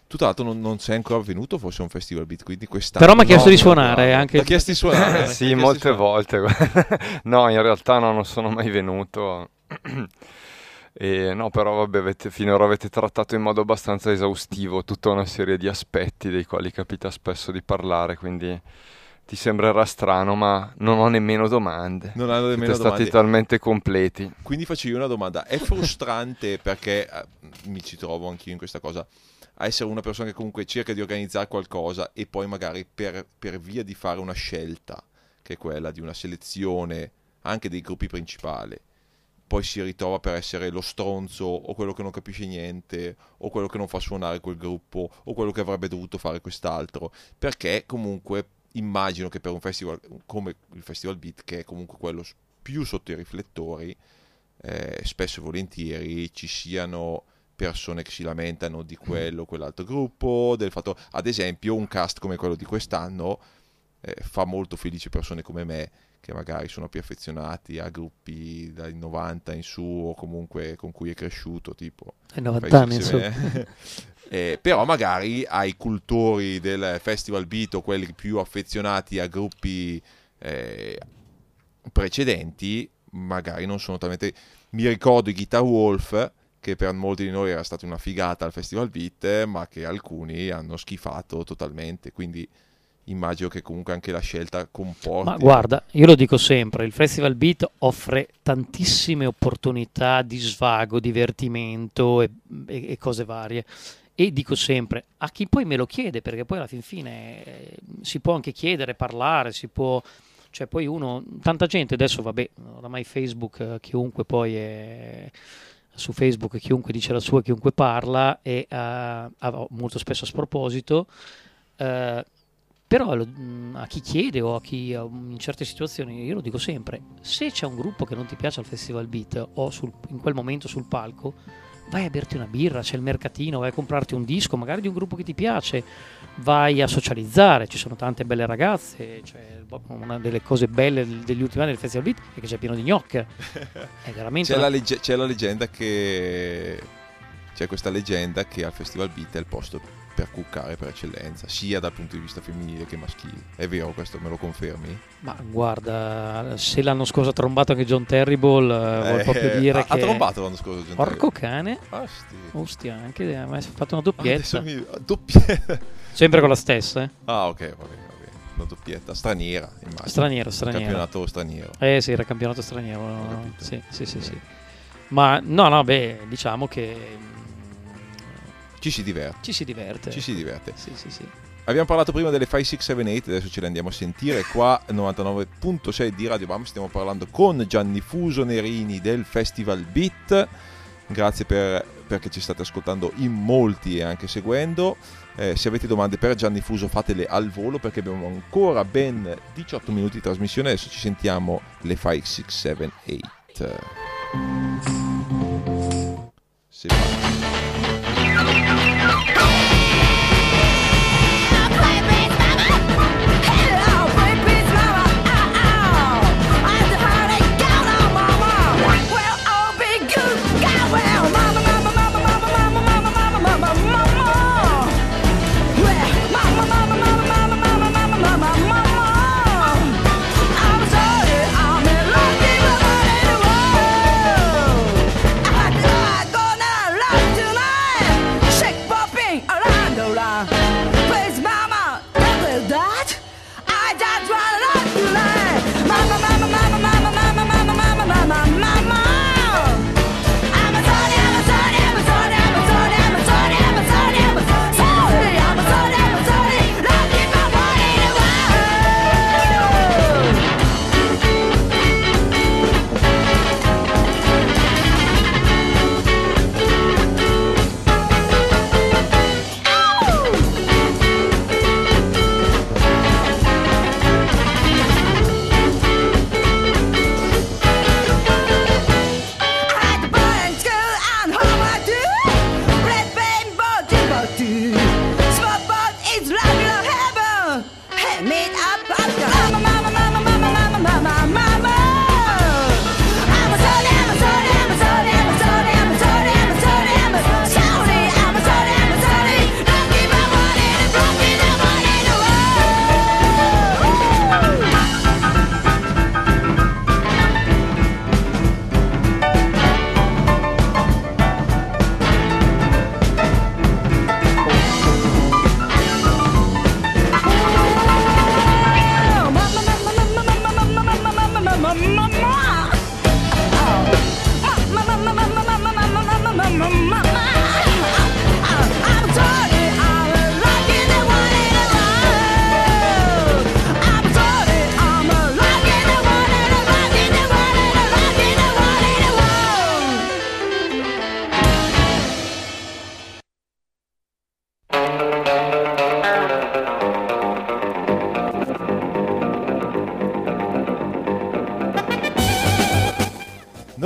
Tu tra l'altro non, non sei ancora venuto forse a un festival beat, quindi quest'anno... Però mi ha chiesto no, di suonare no, anche... Ti ha chiesto di suonare? sì, molte volte. no, in realtà no, non sono mai venuto. E no, però vabbè, avete, finora avete trattato in modo abbastanza esaustivo tutta una serie di aspetti dei quali capita spesso di parlare, quindi ti sembrerà strano, ma non ho nemmeno domande. Non hanno nemmeno Siete domande. stati talmente completi. Quindi faccio io una domanda. È frustrante perché eh, mi ci trovo anch'io in questa cosa a essere una persona che comunque cerca di organizzare qualcosa e poi magari per, per via di fare una scelta, che è quella di una selezione anche dei gruppi principali, poi si ritrova per essere lo stronzo o quello che non capisce niente o quello che non fa suonare quel gruppo o quello che avrebbe dovuto fare quest'altro. Perché comunque immagino che per un festival come il Festival Beat che è comunque quello più sotto i riflettori eh, spesso e volentieri ci siano persone che si lamentano di quello o quell'altro gruppo del fatto ad esempio un cast come quello di quest'anno eh, fa molto felice persone come me che magari sono più affezionati a gruppi dai 90 in su o comunque con cui è cresciuto, tipo... Ai 90 anni in su. eh, però magari ai cultori del festival beat o quelli più affezionati a gruppi eh, precedenti, magari non sono talmente... Mi ricordo i Guitar Wolf, che per molti di noi era stata una figata al festival beat, ma che alcuni hanno schifato totalmente, quindi immagino che comunque anche la scelta comporti. Ma guarda, io lo dico sempre, il Festival Beat offre tantissime opportunità di svago, divertimento e, e, e cose varie. E dico sempre, a chi poi me lo chiede, perché poi alla fin fine eh, si può anche chiedere, parlare, si può... Cioè poi uno, tanta gente adesso, vabbè, oramai Facebook, eh, chiunque poi è su Facebook chiunque dice la sua, chiunque parla e uh, molto spesso a sproposito uh, però mm, a chi chiede o a chi in certe situazioni, io lo dico sempre, se c'è un gruppo che non ti piace al Festival Beat o sul, in quel momento sul palco, vai a berti una birra, c'è il mercatino, vai a comprarti un disco, magari di un gruppo che ti piace, vai a socializzare, ci sono tante belle ragazze, cioè, una delle cose belle degli ultimi anni del Festival Beat è che c'è pieno di gnocche. È veramente c'è, una... la legge- c'è la leggenda che... C'è questa leggenda che al Festival Beat è il posto per cuccare per eccellenza, sia dal punto di vista femminile che maschile. È vero questo, me lo confermi? Ma guarda, se l'anno scorso ha trombato anche John Terrible, eh, vuol Eh, proprio dire ha, che... ha trombato l'anno scorso. John Porco cane. Ah, sti. Ostia, anche a me ha fatto una doppietta. mi- doppietta. Sempre con la stessa, eh. Ah, ok, va bene. Una doppietta straniera, immagino. Straniero, straniero. Campionato straniero. Eh sì, era campionato straniero. Sì, sì, sì, sì. Ma no, no, beh, diciamo che Ci si diverte. ci si diverte. Ci si diverte. Sì, sì, sì. Abbiamo parlato prima delle 5, 6, 7, 8, adesso ce le andiamo a sentire. Qua 99.6 di Radio Bam stiamo parlando con Gianni Fuso Nerini del Festival Beat. Grazie per- perché ci state ascoltando in molti e anche seguendo. Eh, se avete domande per Gianni Fuso fatele al volo perché abbiamo ancora ben 18 minuti di trasmissione. Adesso ci sentiamo le 5, 6, 7, 8. Se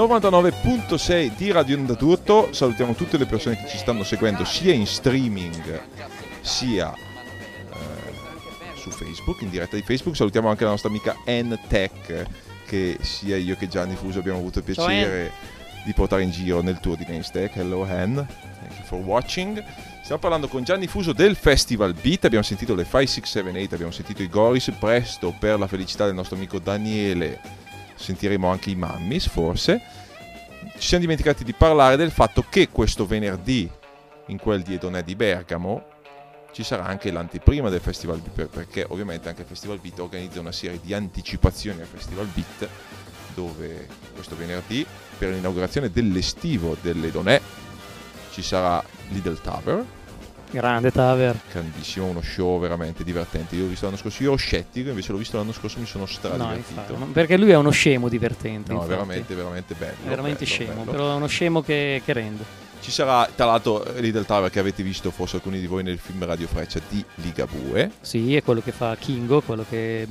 99.6 di Radio Onda Tutto, salutiamo tutte le persone che ci stanno seguendo sia in streaming sia eh, su Facebook, in diretta di Facebook, salutiamo anche la nostra amica N-Tech che sia io che Gianni Fuso abbiamo avuto il Ciao, piacere di portare in giro nel tour di Namestack. Hello Hen, thank you for watching. Stiamo parlando con Gianni Fuso del Festival Beat, abbiamo sentito le 5, 6, 7, 8, abbiamo sentito i Goris, presto per la felicità del nostro amico Daniele sentiremo anche i Mammis forse. Ci siamo dimenticati di parlare del fatto che questo venerdì in quel di Edonè di Bergamo ci sarà anche l'anteprima del Festival Beat perché ovviamente anche il Festival Beat organizza una serie di anticipazioni al Festival Beat dove questo venerdì per l'inaugurazione dell'estivo dell'Edonè ci sarà Lidl Tower Grande Taver. grandissimo, uno show veramente divertente. Io l'ho visto l'anno scorso, io ero scettico, invece l'ho visto l'anno scorso, mi sono No, stradivertito. no, perché lui è uno scemo divertente. No, infatti. veramente, veramente bello. È veramente bello, scemo, bello. però è uno scemo che, che rende. Ci sarà, tra l'altro, Lidl Tower che avete visto forse alcuni di voi nel film Radio Freccia di Ligabue. Sì, è quello che fa Kingo, quello che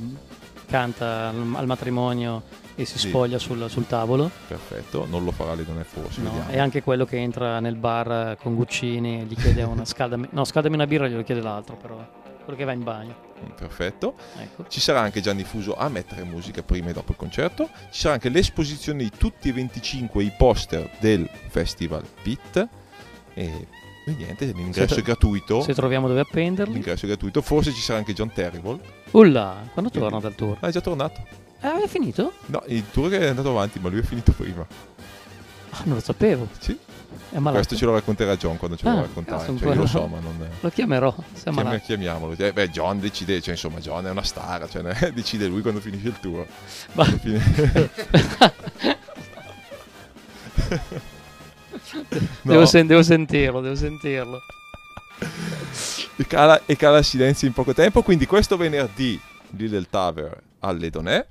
canta al matrimonio e si Sì. spoglia sul, sul tavolo. Perfetto, non lo farà Lidl forse, No, vediamo. è anche quello che entra nel bar eh, con Guccini e gli chiede una scaldami. No, scaldami una birra glielo chiede l'altro, però. Quello che va in bagno. Mm, Perfetto. Ecco. Ci sarà anche Gianni Fuso a mettere musica prima e dopo il concerto. Ci sarà anche l'esposizione di tutti e 25 i poster del Festival Pit. E E niente, l'ingresso Se- è gratuito. Se troviamo dove appenderli. L'ingresso è gratuito. Forse ci sarà anche John Terrible. Ulla, quando torna dal tour? Ah, è già tornato. Eh, aveva finito? No, il tour è andato avanti, ma lui è finito prima. Ah, non lo sapevo. Sì. Questo ce lo racconterà John quando ce lo Ah, cazzo, un Cioè, po' io lo so, ma non. Lo chiamerò. Chiam- chiamiamolo. Eh, beh, John decide, cioè insomma, John è una star, cioè, ne- decide lui quando finisce il tour. Ma- fine- No, Devo, sen- devo sentirlo, devo sentirlo. e, cala, e cala il silenzio in poco tempo. Quindi questo venerdì Little Tower alle Donè.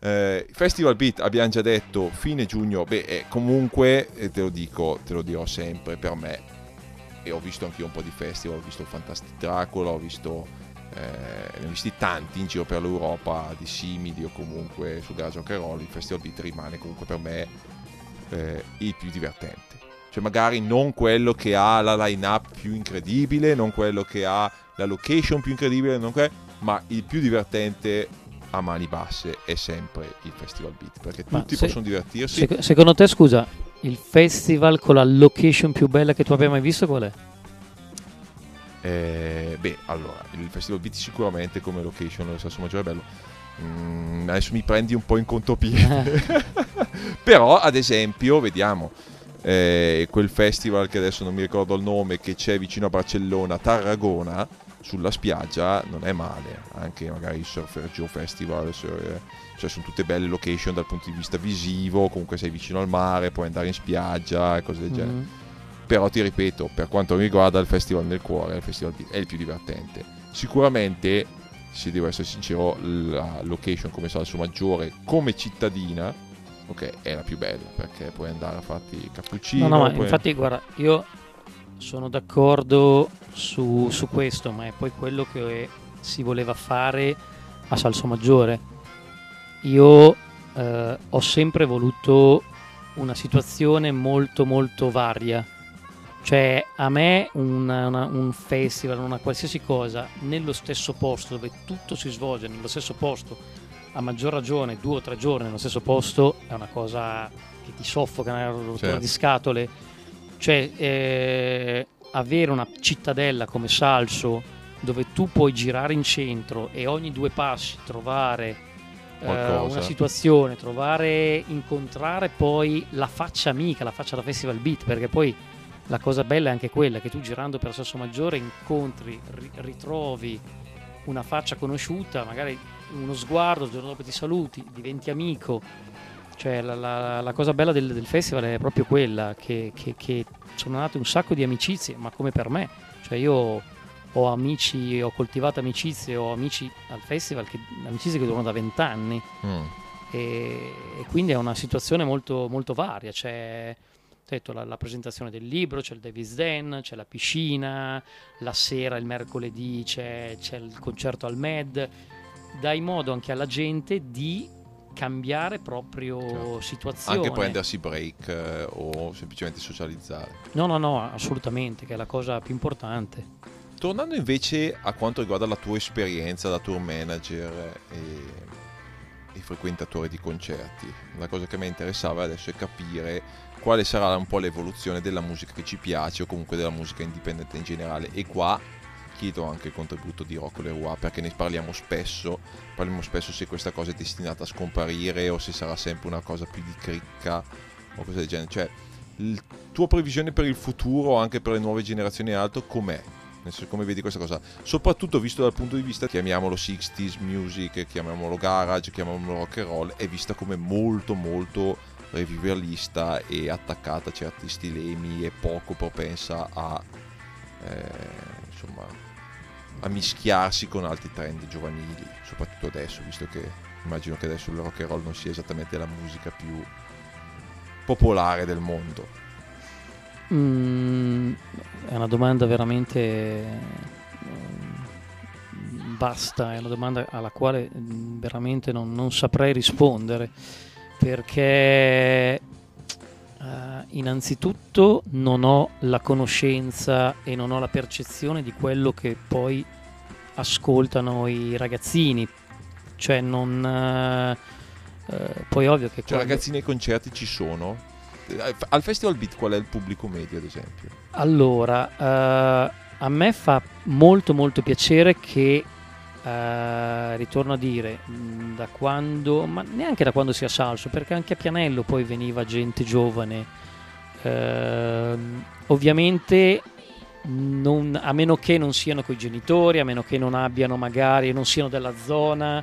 Eh, Festival Beat abbiamo già detto fine giugno, beh eh, comunque eh, te lo dico, te lo dirò sempre per me e ho visto anche io un po' di festival, ho visto Fantastic Dracula, ho visto eh, ne ho visti tanti in giro per l'Europa di simili o comunque su Garage Rock Roll, il Festival Beat rimane comunque per me eh, il più divertente. Cioè magari non quello che ha la line-up più incredibile, non quello che ha la location più incredibile, que- ma il più divertente a mani basse è sempre il Festival Beat, perché Ma tutti se- possono divertirsi. Sec- secondo te, scusa, il festival con la location più bella che tu abbia mai visto qual è? Eh, beh, allora, il Festival Beat sicuramente come location lo Sasso Maggiore è bello. Mm, adesso mi prendi un po' in contropiede. Però, ad esempio, vediamo eh, quel festival che adesso non mi ricordo il nome, che c'è vicino a Barcellona, Tarragona, sulla spiaggia, non è male. Anche magari il Surfer Joe Festival, eh, cioè sono tutte belle location dal punto di vista visivo, comunque sei vicino al mare, puoi andare in spiaggia e cose del genere. Mm. Però ti ripeto, per quanto mi riguarda, il Festival nel cuore, il Festival è il più divertente. Sicuramente, se devo essere sincero, la location come Salso Maggiore, come cittadina, ok, è la più bella perché puoi andare a farti cappuccino. No, no, puoi- infatti, guarda, io sono d'accordo su, su questo, ma è poi quello che si voleva fare a Salso Maggiore. Io eh, ho sempre voluto una situazione molto molto varia. Cioè, a me una- una- un festival, una qualsiasi cosa, nello stesso posto, dove tutto si svolge nello stesso posto, a maggior ragione due o tre giorni nello stesso posto, è una cosa che ti soffoca, una rottura Certo. di scatole. Cioè, eh, avere una cittadella come Salso, dove tu puoi girare in centro e ogni due passi trovare eh, una situazione, trovare, incontrare poi la faccia amica, la faccia da Festival Beat, perché poi la cosa bella è anche quella che tu girando per Sasso Maggiore incontri, ri- ritrovi una faccia conosciuta, magari uno sguardo, il giorno dopo ti saluti, diventi amico. Cioè la, la- la cosa bella del, del festival è proprio quella, che, che- che sono nate un sacco di amicizie, ma come per me. Cioè io ho amici, ho coltivato amicizie, ho amici al festival, che, amicizie che durano da vent'anni Mm. e, e quindi è una situazione molto, molto varia. C'è detto, la, la presentazione del libro, c'è il Davis Den, c'è la piscina, la sera, il mercoledì c'è, c'è il concerto al Med. Dai modo anche alla gente di cambiare proprio Certo. situazione. Anche prendersi break eh, o semplicemente socializzare. No, no, no, assolutamente, che è la cosa più importante. Tornando invece a quanto riguarda la tua esperienza da tour manager e, e frequentatore di concerti, la cosa che mi interessava adesso è capire quale sarà un po' l'evoluzione della musica che ci piace o comunque della musica indipendente in generale e qua chiedo anche il contributo di Rocco Leroy perché ne parliamo spesso, parliamo spesso se questa cosa è destinata a scomparire o se sarà sempre una cosa più di cricca o cose del genere, cioè il tua previsione per il futuro anche per le nuove generazioni altro com'è? Come vedi questa cosa? Soprattutto visto dal punto di vista, chiamiamolo 60s music, chiamiamolo garage, chiamiamolo rock and roll, è vista come molto molto revivalista e attaccata a certi stilemi e poco propensa a eh, insomma a mischiarsi con altri trend giovanili, soprattutto adesso, visto che immagino che adesso il rock and roll non sia esattamente la musica più popolare del mondo. Mm, è una domanda veramente basta, è una domanda alla quale mm, veramente non, non saprei rispondere perché eh, innanzitutto non ho la conoscenza e non ho la percezione di quello che poi ascoltano i ragazzini, cioè non... eh, poi ovvio che Cioè quando- ragazzini ai concerti ci sono, Al Festival Beat qual è il pubblico medio, ad esempio? Allora, eh, a me fa molto molto piacere che, eh, ritorno a dire, mh, da quando, ma neanche da quando sia salso, perché anche a Pianello poi veniva gente giovane. Ehm, ovviamente non- a meno che non siano coi genitori, a meno che non abbiano magari, non siano della zona,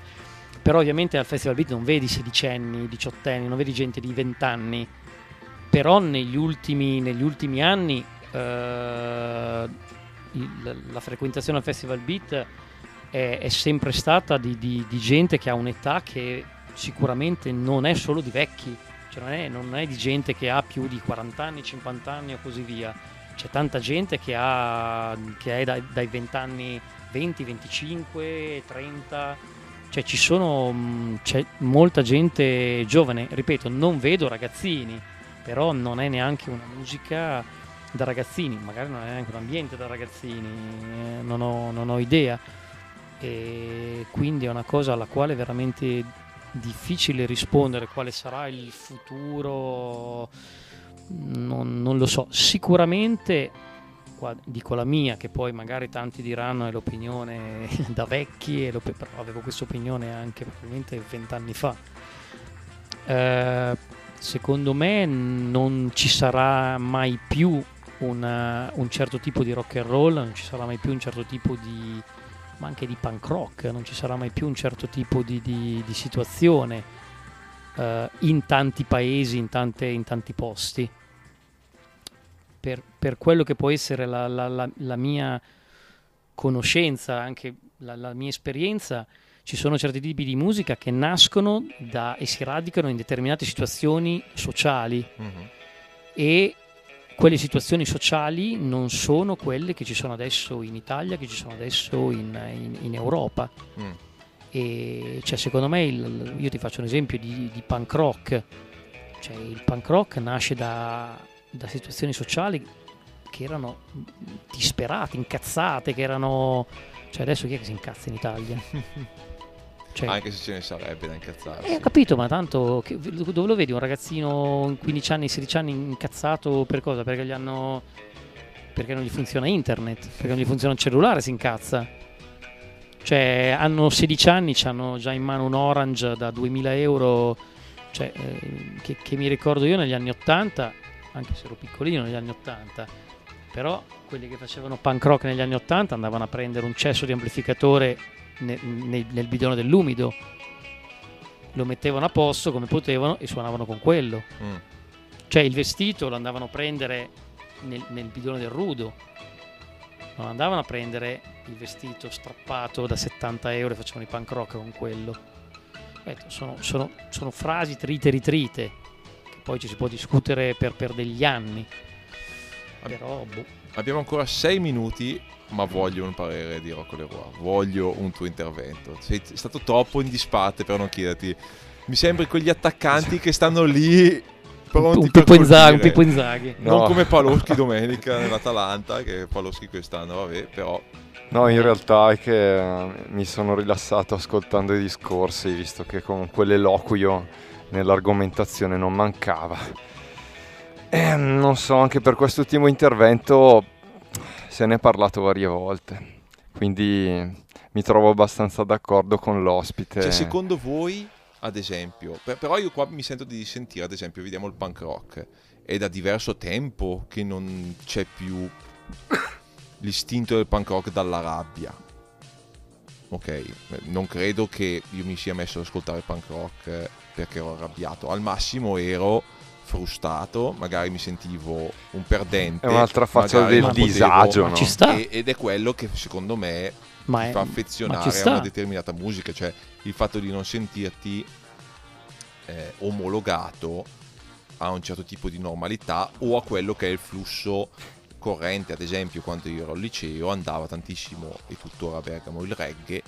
però ovviamente al Festival Beat non vedi sedicenni, diciottenni, non vedi gente di vent'anni, però negli ultimi, negli ultimi anni eh, il- la frequentazione al Festival Beat è, è sempre stata di, di- di gente che ha un'età che sicuramente non è solo di vecchi, cioè non è, non è di gente che ha più di 40 anni, 50 anni o così via. C'è tanta gente che, ha, che è dai, dai 20 anni 20, 25, 30, cioè ci sono mh, c'è molta gente giovane, ripeto, non vedo ragazzini, però non è neanche una musica da ragazzini, magari non è neanche un ambiente da ragazzini, eh, non, ho, non ho idea. E quindi è una cosa alla quale è veramente difficile rispondere quale sarà il futuro, non, non lo so. Sicuramente, qua dico la mia, che poi magari tanti diranno è l'opinione da vecchi, l'op- però avevo questa opinione anche probabilmente vent'anni fa. Eh, secondo me non ci sarà mai più una- un certo tipo di rock and roll, non ci sarà mai più un certo tipo di ma anche di punk rock, non ci sarà mai più un certo tipo di, di- di situazione eh, in tanti paesi, in, tante- in tanti posti. Per, per quello che può essere la, la- la- la mia conoscenza, anche la, la mia esperienza, ci sono certi tipi di musica che nascono da- e si radicano in determinate situazioni sociali Mhm. e quelle situazioni sociali non sono quelle che ci sono adesso in Italia, che ci sono adesso in, in- in Europa. Mm. E cioè, secondo me, il- io ti faccio un esempio di, di punk rock. Cioè, il punk rock nasce da, da situazioni sociali che erano disperate, incazzate, che erano... Cioè, adesso chi è che si incazza in Italia? Cioè, Anche se ce ne sarebbe da incazzarsi. eh, ho capito, ma tanto che- dove lo vedi un ragazzino in 15 anni, 16 anni incazzato per cosa? Perché gli hanno perché non gli funziona internet, perché non gli funziona il cellulare, si incazza. Cioè, hanno 16 anni, hanno già in mano un Orange da 2000 euro, cioè, eh, che, che mi ricordo io negli anni 80, anche se ero piccolino negli anni 80, però quelli che facevano punk rock negli anni 80 andavano a prendere un cesso di amplificatore ne- ne- nel bidone dell'umido, lo mettevano a posto come potevano e suonavano con quello. Mm. Cioè il vestito lo andavano a prendere nel, nel bidone del rudo, non andavano a prendere il vestito strappato da 70 euro e facevano i punk rock con quello. Sono, sono- sono frasi trite ritrite, che poi ci si può discutere per, per degli anni. Però, boh. Abbiamo ancora 6 minuti, ma voglio un parere di Rocco Leroy. Voglio un tuo intervento. Sei stato troppo in disparte per non chiederti. Mi sembri quegli attaccanti che stanno lì pronti un Pippo Inzaghi, un. Pippo Inzaghi. Non No. come Paloschi domenica nell'Atalanta, che Paloschi quest'anno, vabbè, però No, in realtà è che eh, mi sono rilassato ascoltando i discorsi, visto che comunque l'eloquio nell'argomentazione non mancava. E, non so, anche per quest'ultimo intervento se ne è parlato varie volte, quindi mi trovo abbastanza d'accordo con l'ospite. Cioè, secondo voi, ad esempio, per- però io qua mi sento di sentire, ad esempio, vediamo il punk rock. È da diverso tempo che non c'è più l'istinto del punk rock dalla rabbia. Ok, eh, non credo che io mi sia messo ad ascoltare punk rock eh, perché ero arrabbiato. Al massimo ero frustrato, magari mi sentivo un perdente. È un'altra faccia del disagio, no? Ci sta, E- ed è quello che secondo me ma, ti è, fa affezionare a una determinata musica, cioè il fatto di non sentirti eh, omologato a un certo tipo di normalità o a quello che è il flusso corrente, ad esempio quando io ero al liceo andava tantissimo e tuttora a Bergamo il reggae,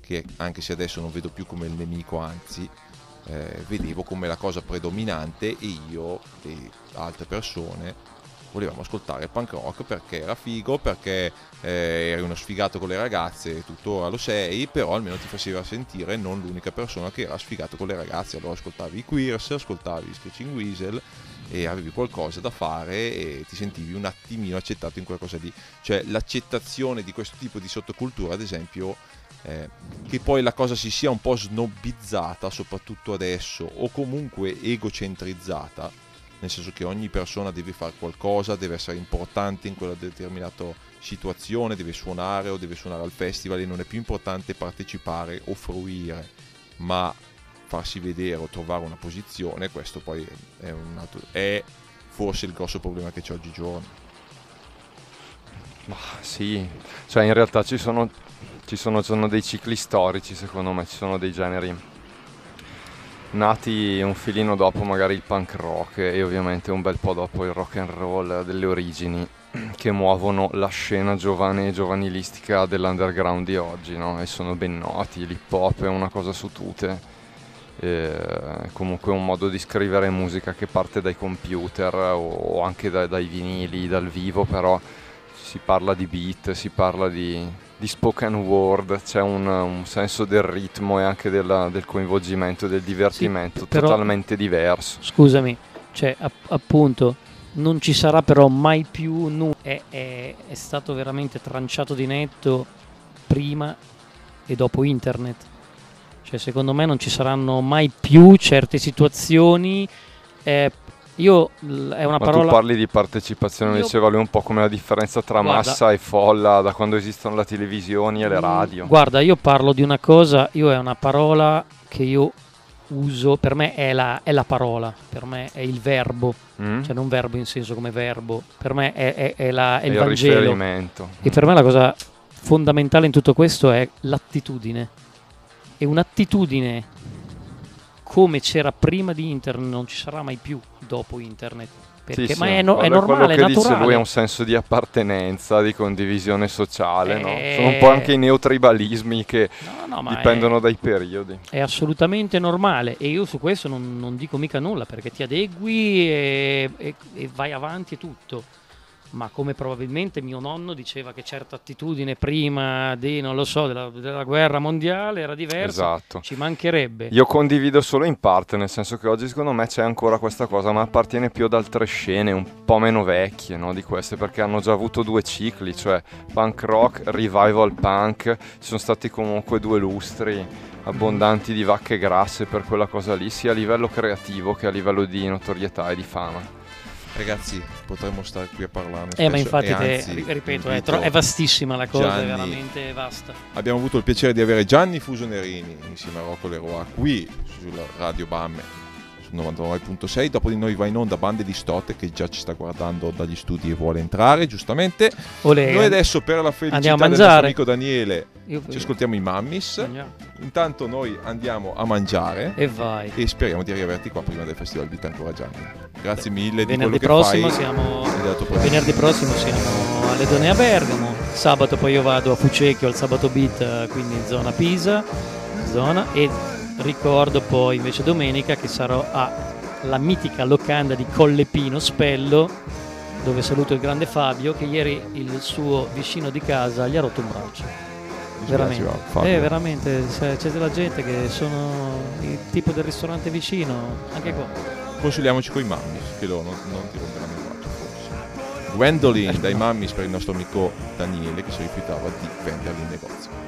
che anche se adesso non vedo più come il nemico, anzi eh, vedevo come la cosa predominante e io e altre persone volevamo ascoltare punk rock perché era figo, perché eh, eri uno sfigato con le ragazze, tuttora lo sei, però almeno ti faceva sentire non l'unica persona che era sfigato con le ragazze. Allora ascoltavi i Queers, ascoltavi i Screeching Weasel e avevi qualcosa da fare e ti sentivi un attimino accettato in quella cosa lì. Cioè l'accettazione di questo tipo di sottocultura, ad esempio, eh, che poi la cosa si sia un po' snobbizzata, soprattutto adesso, o comunque egocentrizzata, nel senso che ogni persona deve fare qualcosa, deve essere importante in quella determinata situazione, deve suonare o deve suonare al festival e non è più importante partecipare o fruire, ma farsi vedere o trovare una posizione, questo poi è, altro, è forse il grosso problema che c'è oggigiorno. Ma sì, cioè in realtà ci sono, ci sono, sono dei cicli storici secondo me, ci sono dei generi nati un filino dopo magari il punk rock e ovviamente un bel po' dopo il rock and roll delle origini che muovono la scena giovane e giovanilistica dell'underground di oggi, no? E sono ben noti, l'hip hop è una cosa su tutte eh, comunque un modo di scrivere musica che parte dai computer o anche da, dai vinili, dal vivo, però si parla di beat, si parla di, di spoken word, c'è un, un, senso del ritmo e anche della, del coinvolgimento, del divertimento sì, però, totalmente diverso. Scusami, cioè app- appunto non ci sarà però mai più nulla, è, è, è stato veramente tranciato di netto prima e dopo internet cioè, secondo me non ci saranno mai più certe situazioni. Eh, io è una Ma parola. tu parli di partecipazione, io... diceva lui un po' come la differenza tra guarda, massa e folla da quando esistono le televisioni e le mm, radio. Guarda, io parlo di una cosa, io è una parola che io uso, per me è la, è la parola, per me è il verbo, mm. cioè non verbo in senso come verbo, per me è, è, è, la, è il, il Vangelo. Riferimento. E per me la cosa fondamentale in tutto questo è l'attitudine è un'attitudine come c'era prima di internet, non ci sarà mai più dopo internet. Perché, sì, ma sì. è, no, è normale, quello che dice lui è un senso di appartenenza, di condivisione sociale, no? Sono un po' anche i neotribalismi che no, no, dipendono è, dai periodi. È assolutamente normale e io su questo non, non dico mica nulla perché ti adegui e, e, e vai avanti e tutto ma come probabilmente mio nonno diceva che certa attitudine prima di, non lo so, della, della guerra mondiale era diversa, esatto. ci mancherebbe. Io condivido solo in parte, nel senso che oggi secondo me c'è ancora questa cosa, ma appartiene più ad altre scene un po' meno vecchie no, di queste, perché hanno già avuto due cicli, cioè punk rock, revival punk, ci sono stati comunque due lustri abbondanti di vacche grasse per quella cosa lì, sia a livello creativo che a livello di notorietà e di fama. Ragazzi, potremmo stare qui a parlarne. Eh, ma infatti, te, ripeto, è, tro- è, vastissima la cosa, Gianni, è veramente vasta. Abbiamo avuto il piacere di avere Gianni Fusonerini insieme a Rocco Leroy qui sulla Radio Bamme 99.6. Dopo di noi va in onda Bande di Stote che già ci sta guardando dagli studi e vuole entrare, giustamente. Olè. Noi adesso per la felicità del nostro amico Daniele io, ci ascoltiamo i Mammis. Andiamo. Intanto noi andiamo a mangiare e vai. E speriamo di riaverti qua prima del Festival Vita ancora Gianni. Grazie mille venerdì di prossimo fai. Siamo, venerdì prossimo siamo alle Donne a Bergamo. Sabato poi io vado a Fucecchio al Sabato Beat, quindi in zona Pisa. Zona e Ricordo poi invece domenica che sarò alla mitica locanda di Collepino Spello, dove saluto il grande Fabio, che ieri il suo vicino di casa gli ha rotto un braccio. Veramente, eh, veramente c'è della gente che sono il tipo del ristorante vicino, anche qua. Consuliamoci con i mammi, che loro non, non ti romperanno il braccio forse. Gwendolyn dai mammis per il nostro amico Daniele che si rifiutava di venderli in negozio.